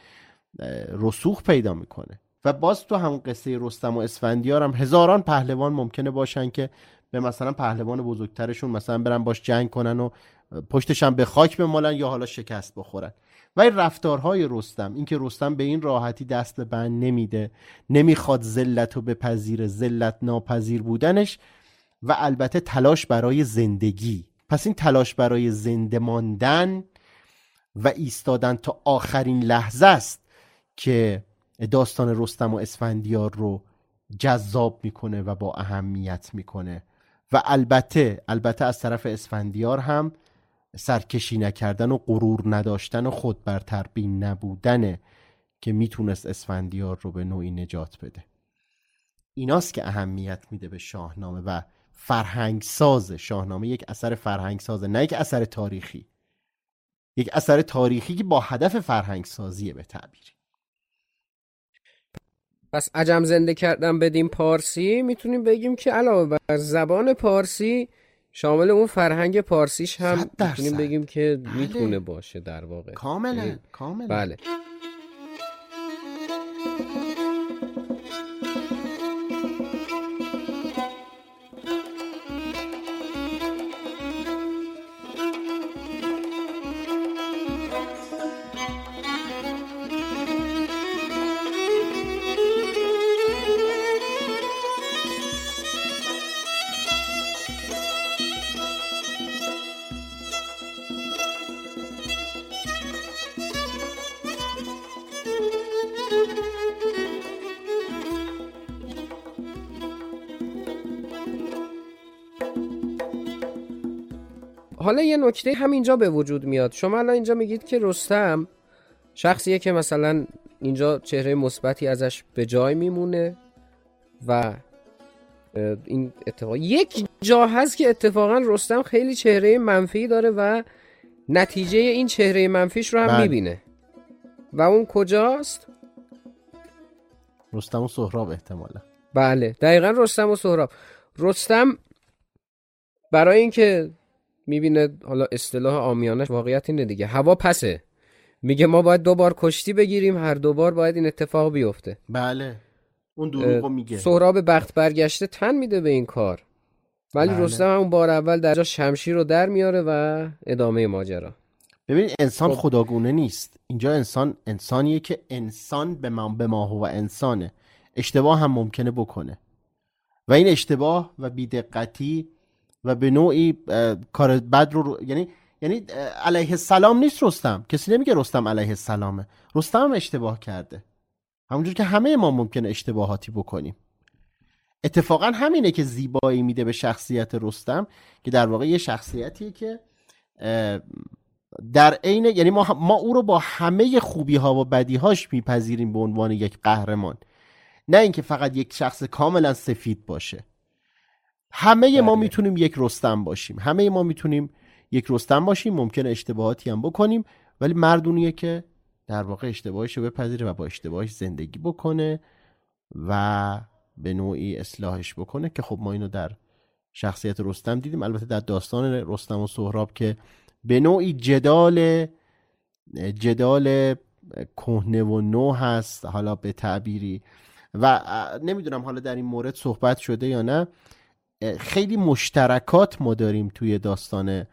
رسوخ پیدا می‌کنه. و باز تو همون قصه رستم و اسفندیار هم هزاران پهلوان ممکنه باشن که به مثلا پهلوان بزرگترشون مثلا برن باش جنگ کنن و پشتش هم به خاک بمالن یا حالا شکست بخورن. و رفتارهای رستم اینکه رستم به این راحتی دست به بند نمیده نمی‌خواد ذلت رو بپذیره ذلت ناپذیر بودنش و البته تلاش برای زندگی. پس این تلاش برای زنده ماندن و ایستادن تا آخرین لحظه است که داستان رستم و اسفندیار رو جذاب می‌کنه و با اهمیت می‌کنه. و البته البته از طرف اسفندیار هم سرکشی نکردن و غرور نداشتن و خود بر تربین نبودنه که می‌تونست اسفندیار رو به نوعی نجات بده. ایناست که اهمیت میده به شاهنامه و فرهنگ ساز شاهنامه یک اثر فرهنگ سازه نه یک اثر تاریخی. یک اثر تاریخی که با هدف فرهنگ سازیه به تعبیری پس عجم زنده کردن بدیم پارسی می‌تونیم بگیم که علاوه بر زبان پارسی شامل اون فرهنگ پارسیش هم. می‌تونیم بگیم که بله. می‌تونه باشه در واقع کاملا یعنی- کاملا بله حالا یه نکته همینجا به وجود میاد شما الان اینجا میگید که رستم شخصیه که مثلا اینجا چهره مثبتی ازش به جای میمونه و این اتفاق یک جا هست که اتفاقا رستم خیلی چهره منفی داره و نتیجه این چهره منفیش رو هم بله. می‌بینه و اون کجاست؟ رستم و سهراب احتمالا بله دقیقا رستم و سهراب رستم برای اینکه می‌بینه حالا اصطلاح آمیانش واقعیت اینه دیگه. هوا پسه. میگه ما باید دو بار کشتی بگیریم هر دو بار باید این اتفاق بیفته. بله. اون دروغو میگه. سهراب بخت برگشته تن میده به این کار. ولی بله. رستم همون بار اول در جا شمشیر رو در میاره و ادامه ماجرا. ببین انسان خب. خداگونه نیست. اینجا انسان انسانیه که انسان به ما به ما هو انسانه. اشتباه هم ممکنه بکنه. و این اشتباه و بیدقتی و به نوعی کار بد رو یعنی یعنی علیه السلام نیست رستم. کسی نمیگه رستم علیه السلامه. رستم هم اشتباه کرده. همونجور که همه ما ممکن اشتباهاتی بکنیم. اتفاقا همینه که زیبایی میده به شخصیت رستم که در واقع یه شخصیتیه که در عین یعنی ما, ما او رو با همه خوبی ها و بدی هاش میپذیریم به عنوان یک قهرمان. نه اینکه فقط یک شخص کاملا سفید باشه. همه ما بله. می‌تونیم یک رستم باشیم. همه ما می‌تونیم یک رستم باشیم. ممکن اشتباهاتی هم بکنیم. ولی مردونیه که در واقع اشتباهش رو بپذیره و با اشتباهش زندگی بکنه و به نوعی اصلاحش بکنه که خب ما اینو در شخصیت رستم دیدیم. البته در داستان رستم و سهراب که به نوعی جدال جدال کهنه و نو هست. حالا به تعبیری. و نمی‌دونم حالا در این مورد صحبت شده یا نه. خیلی مشترکات ما داریم توی داستان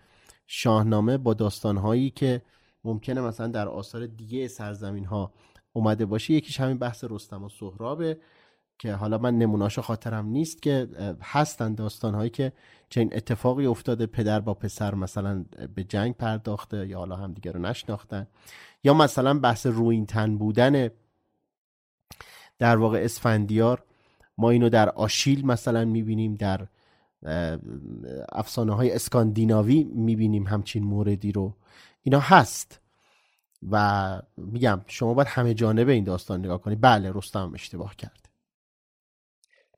شاهنامه با داستانهایی که ممکنه مثلا در آثار دیگه سرزمین ها اومده باشه. یکیش همین بحث رستم و سهرابه که حالا من نموناشو خاطرم نیست که هستن داستان هایی که چنین اتفاقی افتاده. پدر با پسر مثلا به جنگ پرداخته یا حالا هم دیگه رو نشناختن. یا مثلا بحث روین تن بودن در واقع اسفندیار. ما اینو در آشیل مثلا می‌بینیم در افسانه های اسکاندیناوی می‌بینیم همچین موردی رو. اینا هست. و میگم شما باید همه جانبه این داستان نگاه کنید بله رستم اشتباه کرد.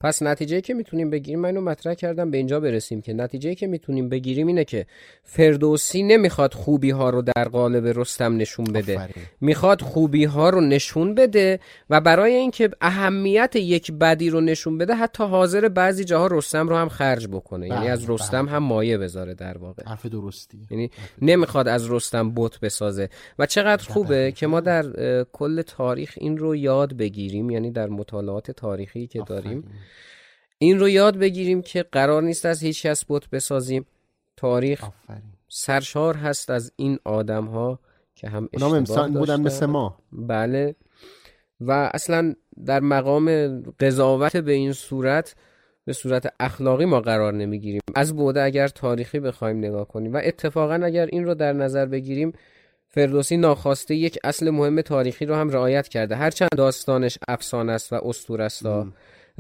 پس نتیجه که می‌تونیم بگیریم من اینو مطرح کردم به اینجا برسیم که نتیجه که می‌تونیم بگیریم اینه که فردوسی نمی‌خواد خوبی ها رو در قالب رستم نشون بده. می‌خواد خوبی ها رو نشون بده و برای اینکه اهمیت یک بدی رو نشون بده حتی حاضر بعضی جاها رستم رو هم خرج بکنه. یعنی از بله، رستم بله. هم مایه بذاره در واقع. حرف درستی. یعنی نمی‌خواد از رستم بت بسازه. و چقدر خوبه که ما در کل تاریخ این رو یاد بگیریم یعنی در مطالعات تاریخی که داریم. این رو یاد بگیریم که قرار نیست از هیچ کس بت بسازیم. تاریخ سرشار هست از این آدم ها که هم اشتباه بودن مثل ما. بله. و اصلا در مقام قضاوت به این صورت به صورت اخلاقی ما قرار نمی‌گیریم. از بوده اگر تاریخی بخوایم نگاه کنیم و اتفاقا اگر این رو در نظر بگیریم فردوسی ناخواسته یک اصل مهم تاریخی رو هم رعایت کرده. هرچند داستانش افسانه است و اسطوره است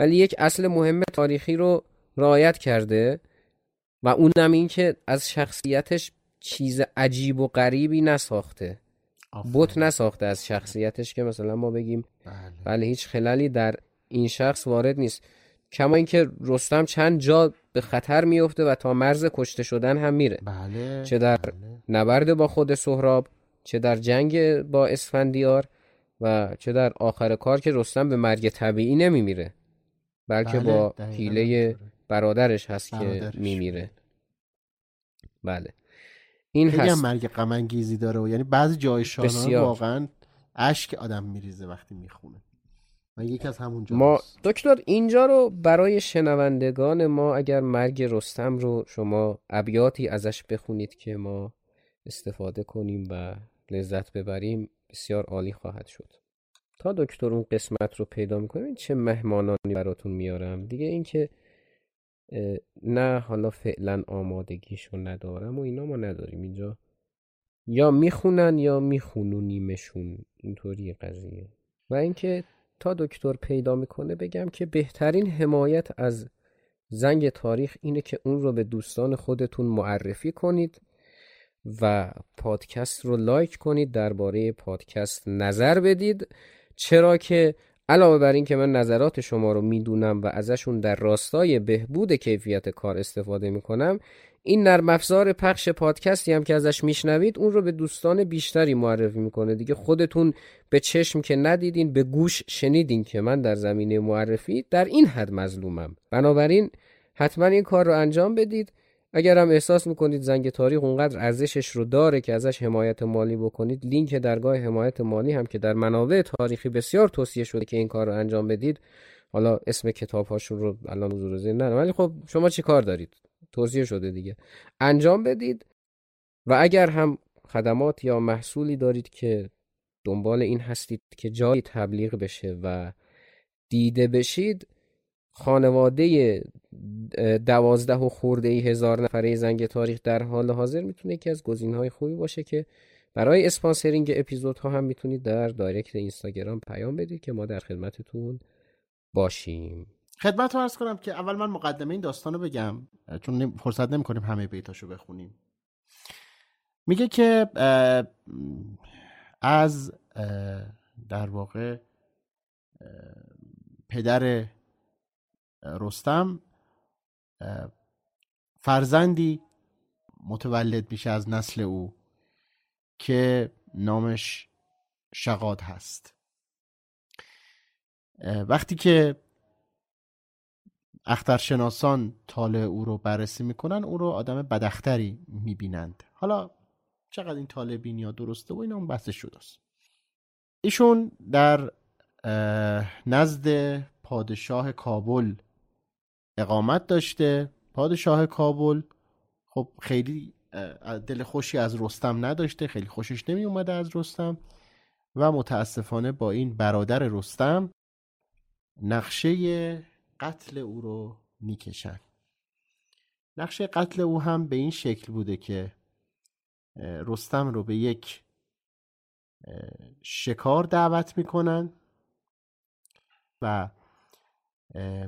ولی یک اصل مهم تاریخی رو رعایت کرده و اونم این که از شخصیتش چیز عجیب و غریبی نساخته بوت نساخته از شخصیتش که مثلا ما بگیم بله. بله هیچ خلالی در این شخص وارد نیست کما اینکه رستم چند جا به خطر میفته و تا مرز کشته شدن هم میره بله. چه در بله. نبرد با خود سهراب چه در جنگ با اسفندیار و چه در آخر کار که رستم به مرگ طبیعی نمیمیره بلکه بله، با حیله برادرش هست که میمیره. بله. این هست. مرگ غم داره و یعنی بعضی جای شاهنامه واقعا اشک آدم میریزه وقتی می‌خونه. و یکی از همون ما دکتر اینجا رو برای شنوندگان ما اگر مرگ رستم رو شما ابیاتی ازش بخونید که ما استفاده کنیم و لذت ببریم بسیار عالی خواهد شد. تا دکتر اون قسمت رو پیدا می‌کنیم چه مهمانانی براتون میارم؟ دیگه اینکه نه حالا فعلا آمادگیشو ندارم و اینا ما نداریم اینجا. یا می‌خونن یا میخونونیمشون. اینطوری قضیه. و اینکه تا دکتر پیدا می‌کنه بگم که بهترین حمایت از زنگ تاریخ اینه که اون رو به دوستان خودتون معرفی کنید و پادکست رو لایک کنید درباره پادکست نظر بدید. چرا که علاوه بر این که من نظرات شما رو می‌دونم و ازشون در راستای بهبود کیفیت کار استفاده می‌کنم این نرم افزار پخش پادکستی هم که ازش میشنوید اون رو به دوستان بیشتری معرفی می‌کنه. دیگه خودتون به چشم که ندیدین به گوش شنیدین که من در زمینه معرفی در این حد مظلومم. بنابراین حتما این کار رو انجام بدید. اگر هم احساس می‌کنید زنگ تاریخ اونقدر ارزشش رو داره که ازش حمایت مالی بکنید لینک درگاه حمایت مالی هم که در منابع تاریخی بسیار توصیه شده که این کار رو انجام بدید حالا اسم کتاب هاشون رو الان حضور ذهن نه ولی خب شما چی کار دارید؟ توصیه شده دیگه. انجام بدید و اگر هم خدمات یا محصولی دارید که دنبال این هستید که جایی تبلیغ بشه و دیده بشید خانواده دوازده و خورده ای هزار نفره زنگ تاریخ در حال حاضر می‌تونه یکی از گزینه های خوبی باشه که برای sponsoring اپیزودها هم می‌تونید در direct اینستاگرام پیام بدید که ما در خدمتتون باشیم. خدمت رو عرض کنم که اول من مقدمه این داستان رو بگم چون فرصت نمی کنیم همه بیتاشو بخونیم. میگه که از در واقع پدر رستم فرزندی متولد میشه از نسل او که نامش شقاد هست. وقتی که اخترشناسان طالع او رو بررسی می‌کنن او رو آدم بدختری می‌بینند. حالا چقدر این طالع بینی ها درسته و این هم بحث شداست. ایشون در نزد پادشاه کابل اقامت داشته پادشاه کابل. خب خیلی دل خوشی از رستم نداشته خیلی خوشش نمی اومده از رستم و متاسفانه با این برادر رستم نقشه قتل او رو می‌کشن. نقشه قتل او هم به این شکل بوده که رستم رو به یک شکار دعوت می‌کنن و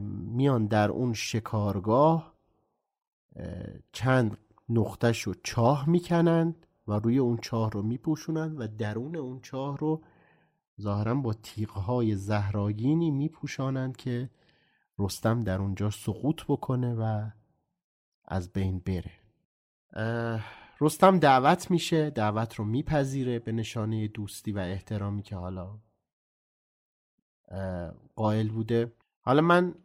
میان در اون شکارگاه چند نقطهش رو چاه می‌کنند و روی اون چاه رو میپوشونند و درون اون چاه رو ظاهرا با تیغهای زهراگینی میپوشانند که رستم در اونجا سقوط بکنه و از بین بره. رستم دعوت میشه دعوت رو میپذیره به نشانه دوستی و احترامی که حالا قائل بوده. حالا من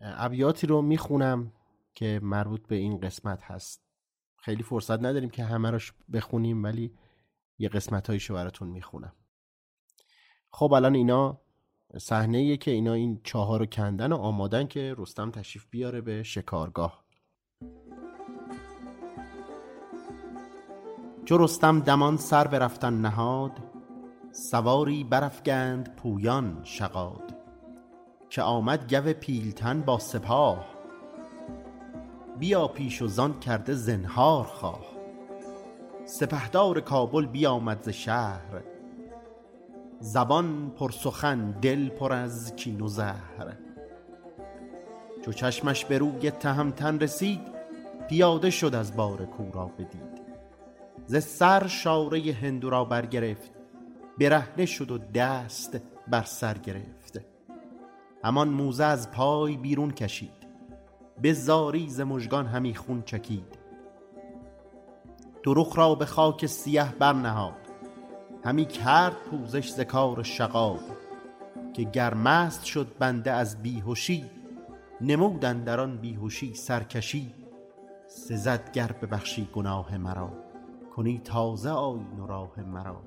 ابیاتی رو می‌خونم که مربوط به این قسمت هست. خیلی فرصت نداریم که همه روش بخونیم ولی یه قسمت هایشو براتون می‌خونم. خب الان اینا صحنه که اینا این چهار رو کندن و آمادن که رستم تشریف بیاره به شکارگاه. چو رستم دمان سر برفتن نهاد سواری برافگند پویان شقاد که آمد گو پیلتن با سپاه. بیا پیش و زان کرده زنهار خواه. سپهدار کابل بیامد ز شهر. زبان پر سخن دل پر از کین و زهر. چو چشمش به روی تهمتن رسید پیاده شد از بار کورا بدید. ز سر شاره هندو را برگرفت برهنه شد و دست بر سر گرفت. همان موزه از پای بیرون کشید. به زاری ز مژگان همی خون چکید. دو رخ را به خاک سیه برنهاد. همی کرد پوزش ز کار شقاد که گر مست شد بنده از بیهوشی نمود اندر آن بیهوشی سرکشی. سزد گر ببخشی گناه مرا کنی تازه آیین و راه مرا.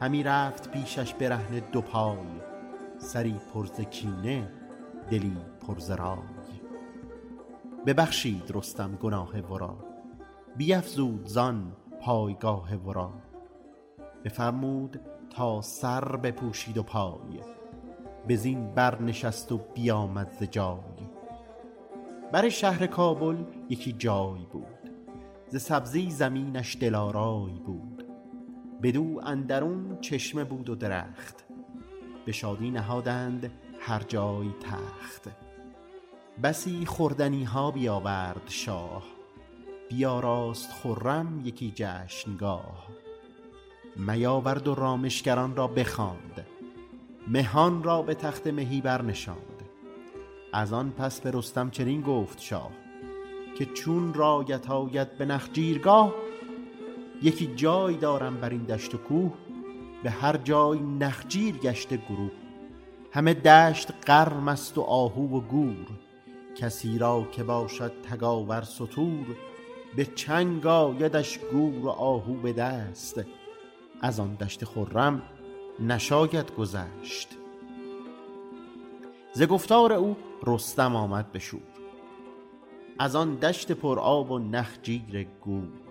همی رفت پیشش برهنه دو پای. سری پر ز کینه دلی پر ز رای. ببخشید رستم گناه ورا بیفزود زان پایگاه ورا. بفرمود تا سر بپوشید و پای بزین برنشست و بیامد ز جای. بر شهر کابل یکی جای بود ز سبزی زمینش دلارای بود. بدو اندرون چشمه بود و درخت به شادی نهادند هر جای تخت. بسی خوردنی ها بیاورد شاه بیاراست خرم یکی جشنگاه. میاورد و رامشگران را بخواند مهان را به تخت مهی برنشاند. از آن پس به رستم چنین گفت شاه که چون رایت آید به نخجیرگاه یکی جای دارم بر این دشت و کوه. به هر جای نخجیر گشته گروه. همه دشت قرم است و آهو و گور. کسی را که باشد تگاور ستور به چنگ آیدش گور و آهو به دست. از آن دشت خرم نشاید گذشت. ز گفتار او رستم آمد به شور. از آن دشت پر آب و نخجیر گور.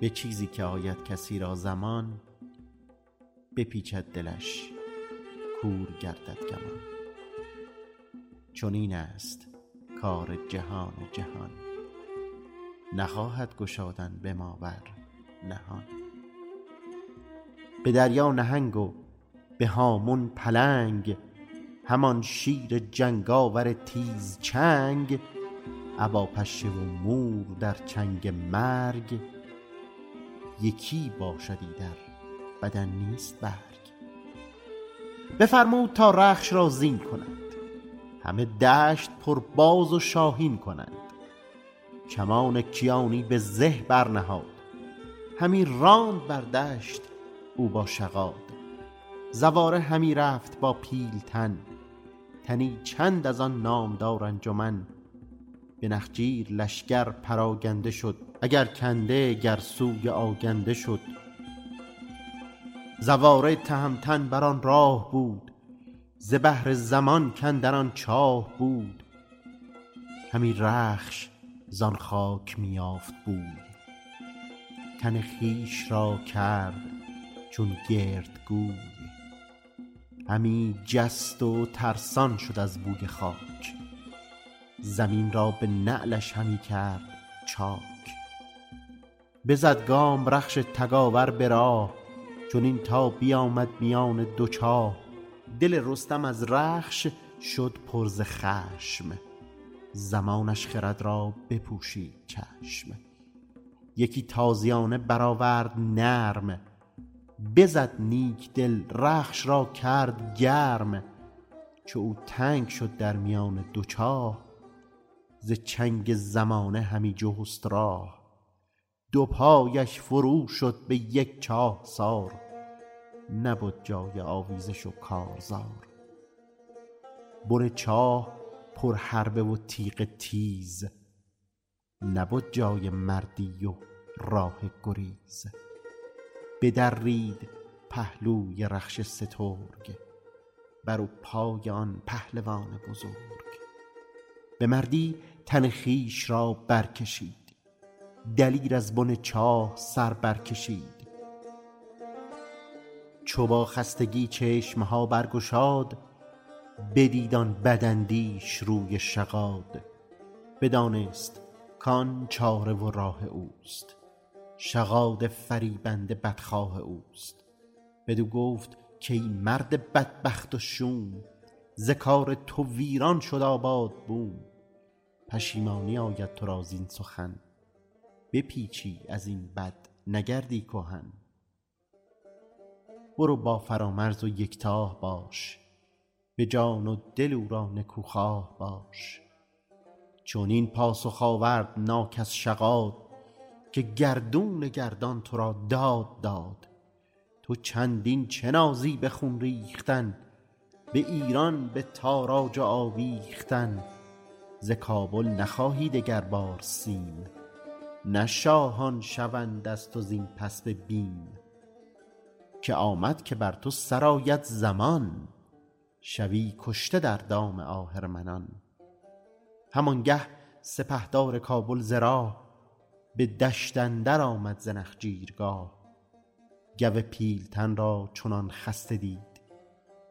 به چیزی که آید کسی را زمان بپیچد دلش کور گردد گمان. چنین است کار جهان جهان. نخواهد گشادن به ما بر نهان. به دریا نهنگ و به هامون پلنگ همان شیر جنگاور تیز چنگ ابا پشه و مور در چنگ مرگ. یکی باشدی در بدن نیست برگ. بفرمود تا رخش را زین کنند. همه دشت پر باز و شاهین کنند. کمان کیانی به زه برنهاد. همی راند بر دشت او با شغاد. زواره همی رفت با پیلتن. تنی چند از آن نامدار انجمن به نخجیر لشگر پراگنده شد اگر کنده گر سوی آگنده شد. زواره تهمتن بر آن راه بود ز بهر زمان کاندر آن چاه بود. همی رخش زان خاک میافت بود تن خویش را کرد چون گردگوی. همی جست و ترسان شد از بوی خاک. زمین را به نعلش همی کرد چاک. بزد گام رخش تگاور به راه چنین تا بیامد میان دو چاه. دل رستم از رخش شد پر ز خشم زمانش خرد را بپوشید چشم. یکی تازیانه برآورد نرم بزد نیک دل رخش را کرد گرم. چو او تنگ شد در میان دو چاه ز چنگ زمانه همی جست راه. دو پایش فرو شد به یک چاهسار نبد جای آویزش و کارزار. بن چاه پر حربه و تیغ تیز نبد جای مردی و راه گریز. بدرید پهلوی رخش سترگ بر او پای آن پهلوان بزرگ. به مردی تن خویش را برکشید. دلیر از بن چاه سر برکشید. چو با خستگی چشمها برگشاد بدید آن بداندیش روی شغاد. بدانست کان چاره و راه اوست. شغاد فریبنده بدخواه اوست. بدو گفت کای مرد بدبخت و شوم ز کار تو ویران شد آباد بوم. پشیمانی آید تو را زین سخن. بپیچی از این بد نگردی کهن. برو با فرامرز و یکتاه باش. به جان و دل او را نکوخواه باش. چنین پاسخ آورد ناک از شغاد که گردون گردان تو را داد داد. تو چندین چه نازی به خون ریختن به ایران به تاراج آویختن. ز کابل نخواهی دگربار سیم. نه شاهان شوند از تو زین پس به بیم. که آمد که بر تو سر آید زمان شوی کشته در دام آهرمنان. همانگه سپهدار کابل ز راه به دشت اندر آمد ز نخجیرگاه. گو پیلتن را چنان خسته دید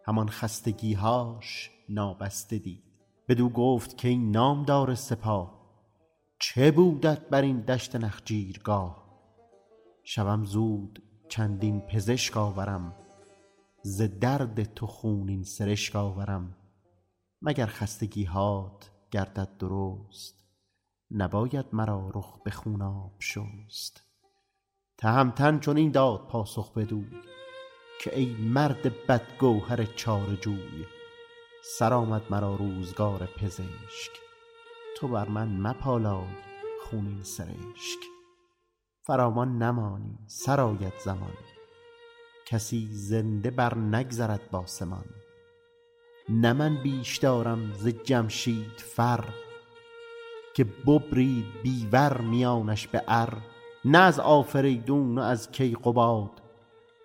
همان خستگیهاش نابسته دید. بدو گفت کای نامدار سپاه چه بودت بر این دشت نخجیرگاه؟ شوم زود چندین پزشک آورم ز درد تو خونین سرشک آورم. مگر خستگیهات گردد درست؟ نباید مرا رخ به خوناب شست. تهمتن چنین داد پاسخ بدوی که ای مرد بدگوهر چاره جوی سر آمد مرا روزگار پزشک. تو بر من مپالای خونین سرشک. فرامان نمانی سر آید زمان. کسی زنده بر نگذرد بآسمان نه من بیش دارم ز جمشید فر که ببرید بی ور میانش به ار. نه از آفریدون و از کیقباد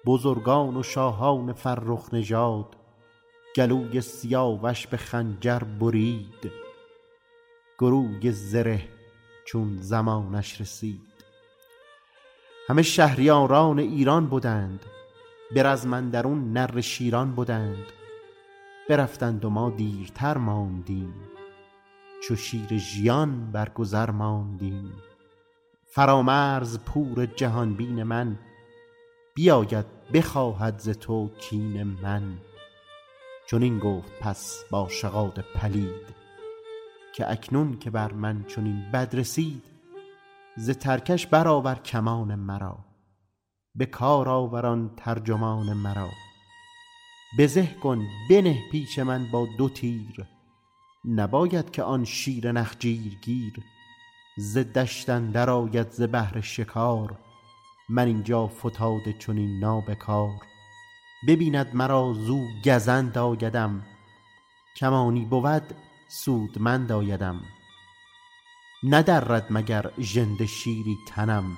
بزرگان و شاهان فرخ نژاد. گلوی سیاوش به خنجر برید. گروی زره چون زمانش رسید. همه شهریاران ایران بدند به رزم اندرون نره شیران بدند برفتند و ما دیرتر ماندیم. چو شیر ژیان بر گذر ماندیم. فرامرز پور جهان بین من. بیاید بخواهد ز تو کین من. چنین گفت پس با شغاد پلید که اکنون که بر من چنین بد رسید ز ترکش برآور کمان مرا به کار آوران ترجمان مرا. بزه کن بنه پیش من با دو تیر نباید که آن شیر نخجیر گیر. ز دشت اندر آید ز بهر شکار من اینجا فتاده چنین نابکار. ببیند مرا زو گزند آیدم. کمانی بود سودمند آیدم. ندرد مگر ژنده شیری تنم.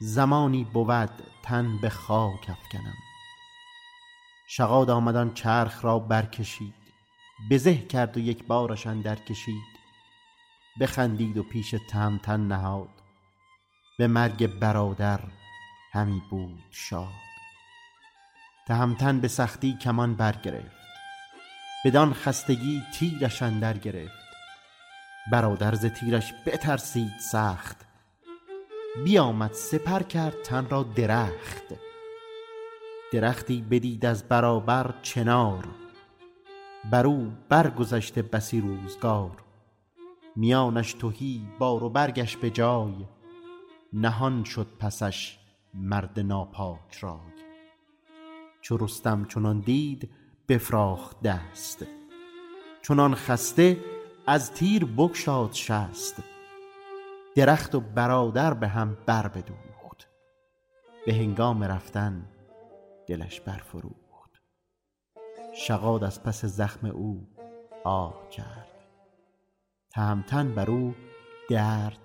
زمانی بود تن به خاک افکنم. شغاد آمد آن چرخ را برکشید. بزه کرد و یک بارش اندر کشید. بخندید و پیش تهمتن نهاد. به مرگ برادر همی بود شاد. تهمتن به سختی کمان برگرفت. بدان خستگی تیرش اندر گرفت. برادر ز تیرش بترسید سخت. بیامد سپر کرد تن را درخت. درختی بدید از برابر چنار. بر او برگذشته بسی روزگار. میانش تهی بار و برگش به جای. نهان شد پسش مرد ناپاک رای. چو رستم چنان دید بفراخت دست. چنان خسته از تیر بگشاد شست. درخت و برادر به هم بر بدوخت. به هنگام رفتن دلش برفروخت. شغاد از پس زخم او آه کرد. تهمتن بر او درد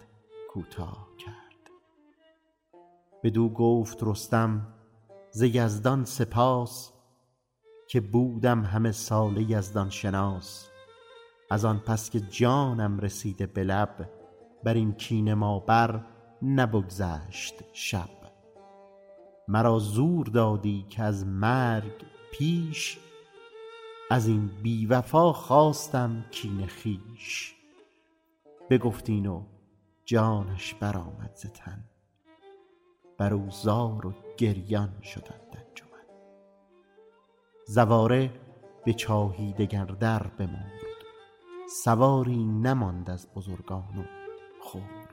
کوتاه کرد. بدو گفت رستم ز یزدان سپاس که بودم همه ساله یزدان شناس. از آن پس که جانم رسیده به لب بر این کینه ما بر نبگذشت شب. مرا زور دادی که از مرگ پیش از این بی وفا خواستم کینه خویش. بگفت این و جانش برآمد ز تن. بر او زار و گریان شدند انجمن. زواره به چاهی دگر در بمرد سواری نماند از بزرگان و خرد.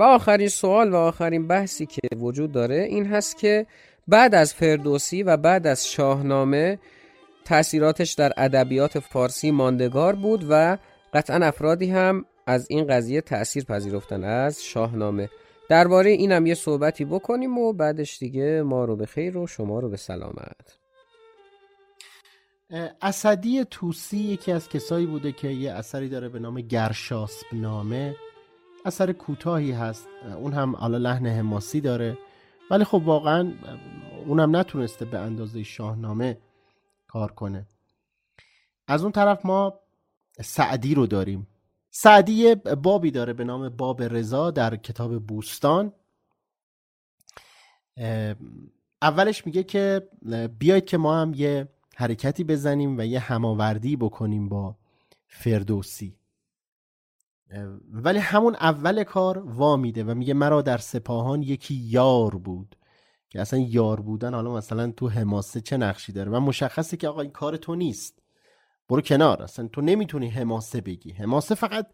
و آخرین سوال و آخرین بحثی که وجود داره این هست که بعد از فردوسی و بعد از شاهنامه تاثیراتش در ادبیات فارسی ماندگار بود و قطعا افرادی هم از این قضیه تأثیر پذیرفتن از شاهنامه. درباره اینم یه صحبتی بکنیم و بعدش دیگه ما رو به خیر و شما رو به سلامت. اسدی توسی یکی از کسایی بوده که یه اثری داره به نام گرشاسب نامه اثر کوتاهی هست. اون هم حالا لحن حماسی داره. ولی خب واقعا اونم نتونسته به اندازه شاهنامه کار کنه. از اون طرف ما سعدی رو داریم. سعدی بابی داره به نام باب رضا در کتاب بوستان. اولش میگه که بیاید که ما هم یه حرکتی بزنیم و یه هماوردی بکنیم با فردوسی. ولی همون اول کار وا میده و میگه مرا در سپاهان یکی یار بود که اصلا یار بودن حالا مثلا تو حماسه چه نقشی داره؟ و مشخصه که آقا این کار تو نیست. برو کنار. اصلا تو نمی‌تونی حماسه بگی. حماسه فقط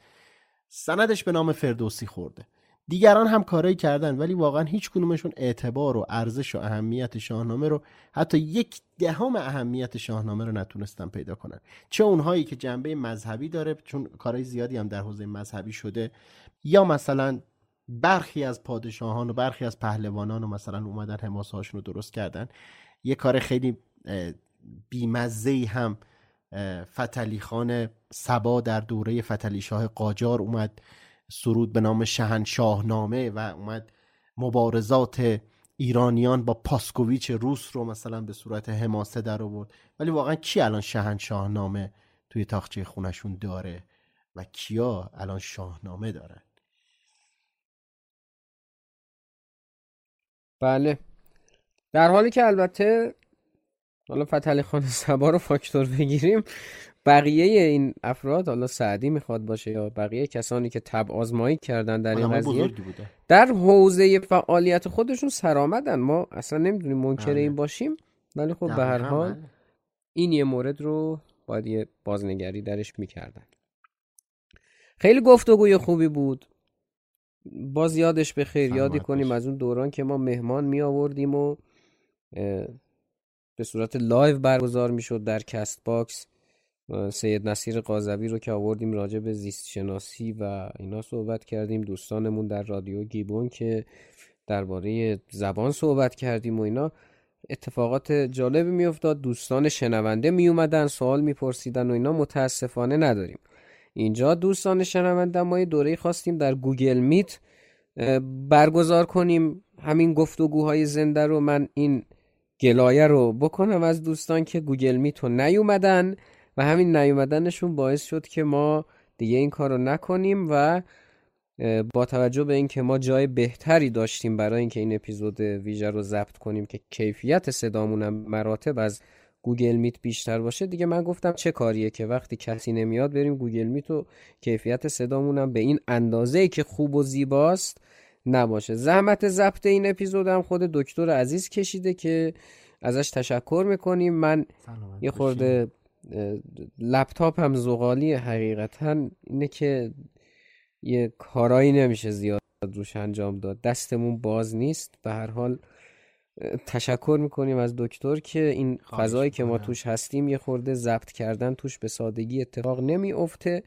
سندش به نام فردوسی خورده. دیگران هم کارایی کردن ولی واقعا هیچ کنومشون اعتبار و ارزش و اهمیت شاهنامه رو حتی یک دهم اهمیت شاهنامه رو نتونستن پیدا کنن. چه اونهایی که جنبه مذهبی داره چون کارهای زیادی هم در حوزه مذهبی شده یا مثلا برخی از پادشاهان و برخی از پهلوانان و مثلا اومدن حماسه هاشون رو درست کردن. یه کار خیلی بیمزه هم فتلی خان سبا در دوره فتلی شاه قاجار اومد. سرود به نام شهنشاهنامه و اومد مبارزات ایرانیان با پاسکوویچ روس رو مثلا به صورت حماسه در آورد. ولی واقعا کی الان شهنشاهنامه توی تاخچه خونشون داره و کیا الان شاهنامه دارن؟ بله. در حالی که البته حالا فتحعلی خان سبا رو فاکتور بگیریم بقیه این افراد حالا سعدی می‌خواد باشه یا بقیه کسانی که تب آزمایی کردن در این قضیه در حوزه فعالیت خودشون سرآمدن. ما اصلا نمی‌دونیم منکر بله. این باشیم ولی خب به هر حال بله. این یه مورد رو باید یه بازنگری درش می‌کردن. خیلی گفتگوی خوبی بود. باز یادش به خیر. یادی کنیم از اون دوران که ما مهمان می آوردیم و به صورت live برگزار می‌شد در Castbox. سید نصیر قاضوی رو که آوردیم راجع به زیست شناسی و اینا صحبت کردیم. دوستانمون در رادیو گیبون که درباره زبان صحبت کردیم و اینا. اتفاقات جالبی میافتاد. دوستان شنونده می اومدن سوال میپرسیدن و اینا. متاسفانه نداریم. اینجا دوستان شنونده ما یه دوره خواستیم در Google Meet برگزار کنیم همین گفتگوهای زنده رو. من این گلایه رو بکنم از دوستان که Google Meet رو نیومدن. و همین نیومدنشون باعث شد که ما دیگه این کار رو نکنیم و با توجه به اینکه ما جای بهتری داشتیم برای اینکه این اپیزود ویژه رو ضبط کنیم که کیفیت صدامونم مراتب از Google Meet بیشتر باشه دیگه من گفتم چه کاریه که وقتی کسی نمیاد بریم Google Meet و کیفیت صدامونم به این اندازه که خوب و زیباست نباشه. زحمت ضبط این اپیزودم خود دکتر عزیز کشیده که ازش تشکر می‌کنیم. من یه خورده لپتاپم زغالی حقیقتا اینه که یه کارایی نمیشه زیاد روش انجام داد. دستمون باز نیست. به هر حال تشکر می‌کنیم از دکتر که این فضایی که ما توش هستیم یه خورده ضبط کردن توش به سادگی اتفاق نمیافته.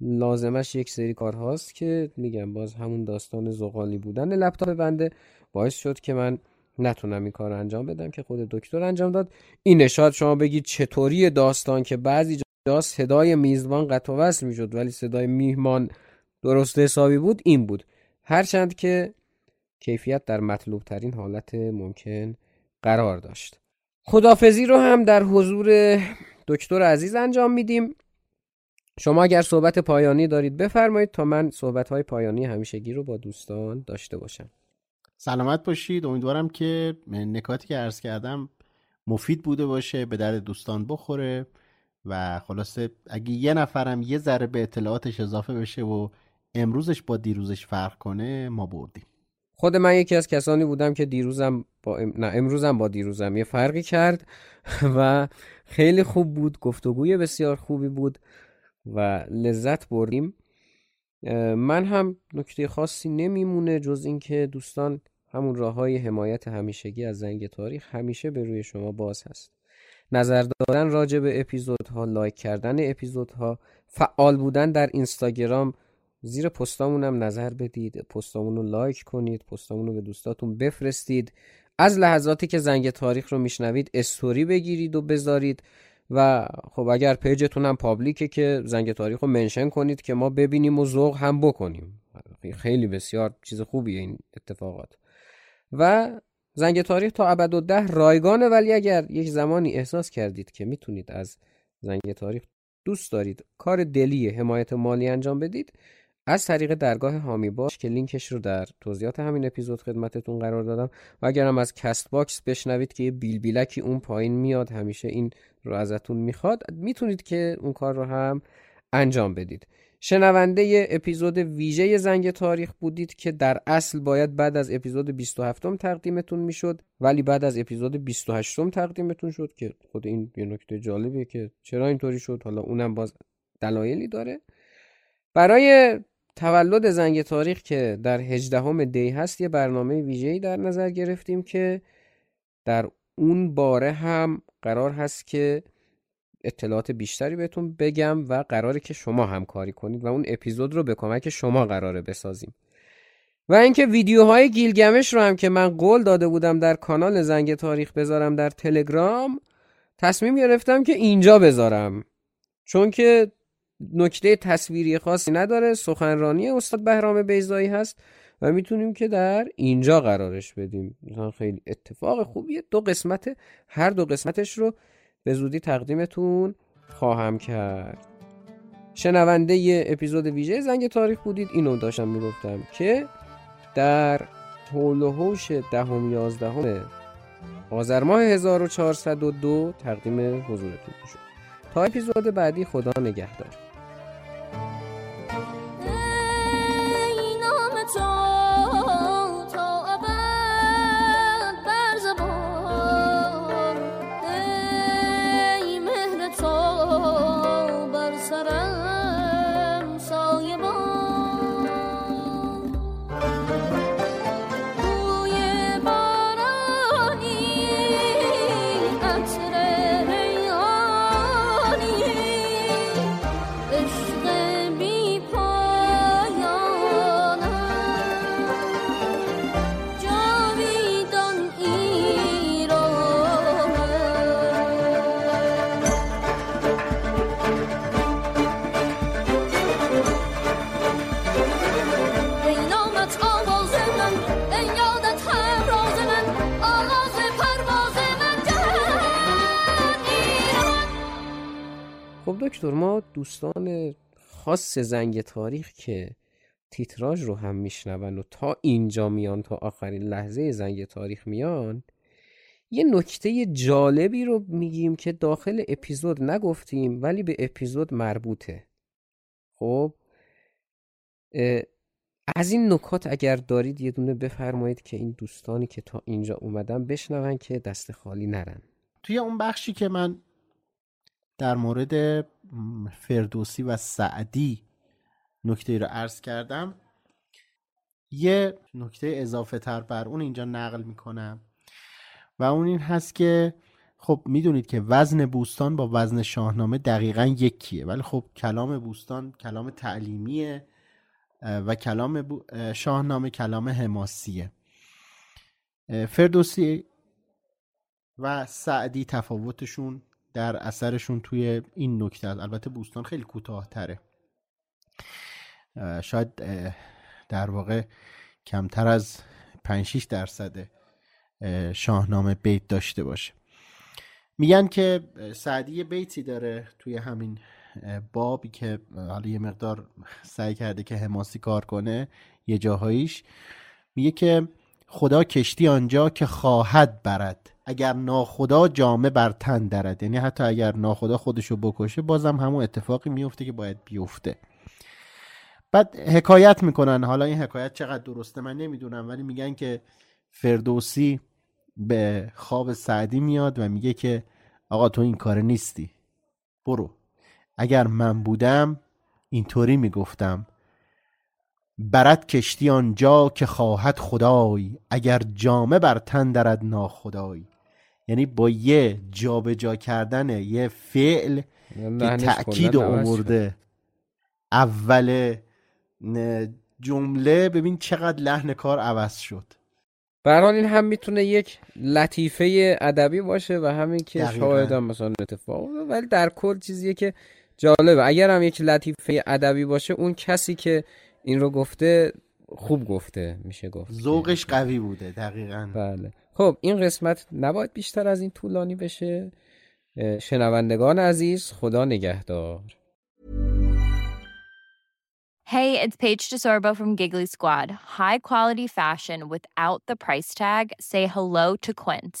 لازمش یک سری کار هاست که میگم باز همون داستان زغالی بودن. لپتاپ بنده باعث شد که من نتونم این کار انجام بدم که خود دکتر انجام داد. این شاید شما بگید چطوری داستان که بعضی جا صدای میزبان قطع وصل می‌شد ولی صدای میهمان درست حسابی بود این بود. هرچند که کیفیت در مطلوب ترین حالت ممکن قرار داشت. خدافزی رو هم در حضور دکتر عزیز انجام میدیم. شما اگر صحبت پایانی دارید بفرمایید تا من صحبت های پایانی همیشگی رو با دوستان داشته باشم. سلامت باشید. امیدوارم که نکاتی که عرض کردم مفید بوده باشه به درد دوستان بخوره و خلاصه اگه یه نفرم یه ذره به اطلاعاتش اضافه بشه و امروزش با دیروزش فرق کنه ما بردیم. خود من یکی از کسانی بودم که دیروزم با ام... نه امروزم با دیروزم. یه فرقی کرد و خیلی خوب بود گفتگوی بسیار خوبی بود و لذت بردیم. من هم نکته خاصی نمیمونه جز اینکه دوستان همون راه های حمایت همیشگی از زنگ تاریخ همیشه به روی شما باز هست. نظر دادن راجع به اپیزودها لایک کردن اپیزودها فعال بودن در اینستاگرام زیر پستامون هم نظر بدید پستامون رو لایک کنید پستامون رو به دوستاتون بفرستید. از لحظاتی که زنگ تاریخ رو میشنوید استوری بگیرید و بذارید. و خب اگر page تون هم public ه که زنگ تاریخ رو mention کنید که ما ببینیم و ذوق هم بکنیم. خیلی بسیار چیز خوبیه این اتفاقات. و زنگ تاریخ تا ابد و ده رایگانه ولی اگر یک زمانی احساس کردید که می‌تونید از زنگ تاریخ دوست دارید کار دلی حمایت مالی انجام بدید از طریق درگاه حامی باش که لینکش رو در توضیحات همین اپیزود خدمتتون قرار دادم. و اگرم از Castbox بشنوید که یه بیل بیلکی اون پایین میاد همیشه این رو ازتون می‌خواد می‌تونید که اون کار رو هم انجام بدید. شنونده اپیزود ویژه زنگ تاریخ بودید که در اصل باید بعد از اپیزود 27 م تقدیمتون می‌شد ولی بعد از اپیزود 28 م تقدیمتون شد که خود این یه نکته جالبیه که چرا اینطوری شد؟ حالا اونم باز دلایلی داره. برای تولد زنگ تاریخ که در 18 دی هست یه برنامه ویژه‌ای در نظر گرفتیم که در اون باره هم قرار هست که اطلاعات بیشتری بهتون بگم و قراره که شما همکاری کنید و اون اپیزود رو به کمک شما قراره بسازیم. و اینکه ویدیوهای گیلگمش رو هم که من قول داده بودم در کانال زنگ تاریخ بذارم در تلگرام تصمیم گرفتم که اینجا بذارم. چون که نکته تصویری خاصی نداره. سخنرانی استاد بهرام بیزایی هست و می‌تونیم که در اینجا قرارش بدیم. خیلی اتفاق خوبیه دو قسمت هر دو قسمتش رو به زودی تقدیمتون خواهم کرد. شنونده ی اپیزود ویژه زنگ تاریخ بودید. اینو داشتم می‌گفتم که در حول و حوش دهم یازدهم آذر ماه 1402 تقدیم حضورتون شد تا اپیزود بعدی خدا نگهدار. دکتر ما دوستان خاص زنگ تاریخ که تیتراژ رو هم میشنون و تا اینجا میان تا آخرین لحظه زنگ تاریخ میان یه نکته جالبی رو میگیم که داخل اپیزود نگفتیم ولی به اپیزود مربوطه. خب؟ از این نکات اگر دارید یه دونه بفرمایید که این دوستانی که تا اینجا اومدن بشنون که دست خالی نرن. توی اون بخشی که من در مورد فردوسی و سعدی نکته رو عرض کردم. یه نکته اضافه تر بر اون اینجا نقل می‌کنم. و اون این هست که خب می‌دونید که وزن بوستان با وزن شاهنامه دقیقا یکیه. ولی خب کلام بوستان کلام تعلیمیه و کلام شاهنامه کلام حماسیه. فردوسی و سعدی تفاوتشون در اثرشون توی این نکته البته بوستان خیلی کوتاهتره. شاید در واقع کمتر از 5 6 درصد شاهنامه بیت داشته باشه. میگن که سعدی بیتی داره توی همین بابی که حالا یه مقدار سعی کرده که حماسی کار کنه یه جاهاییش. میگه که خدا کشتی آنجا که خواهد برد. اگر ناخدا جامه بر تن درد. یعنی حتی اگر ناخدا خودشو بکشه بازم همون اتفاقی میفته که باید بیفته. بعد حکایت می‌کنن. حالا این حکایت چقدر درسته من نمی‌دونم ولی میگن که فردوسی به خواب سعدی میاد و میگه که آقا تو این کار نیستی. برو. اگر من بودم اینطوری می‌گفتم. برد کشتی آنجا که خواهد خدای اگر جامه بر تن درد ناخدای. یعنی با یه جابجا جا کردن یه فعل که تأکید آورده. اول جمله ببین چقدر لحن کار عوض شد. برحال این هم می‌تونه یک لطیفه ادبی باشه و همین که شاید هم مثلا اتفاق ولی در کل چیزیه که جالبه. اگر هم یک لطیفه ادبی باشه اون کسی که این رو گفته خوب گفته میشه گفت ذوقش قوی بوده دقیقا بله خب این قسمت نباید بیشتر از این طولانی بشه شنوندگان عزیز خدا نگهدار Hey, it's Paige DeSorbo from Giggly Squad. High quality fashion without the price tag. Say hello to Quince.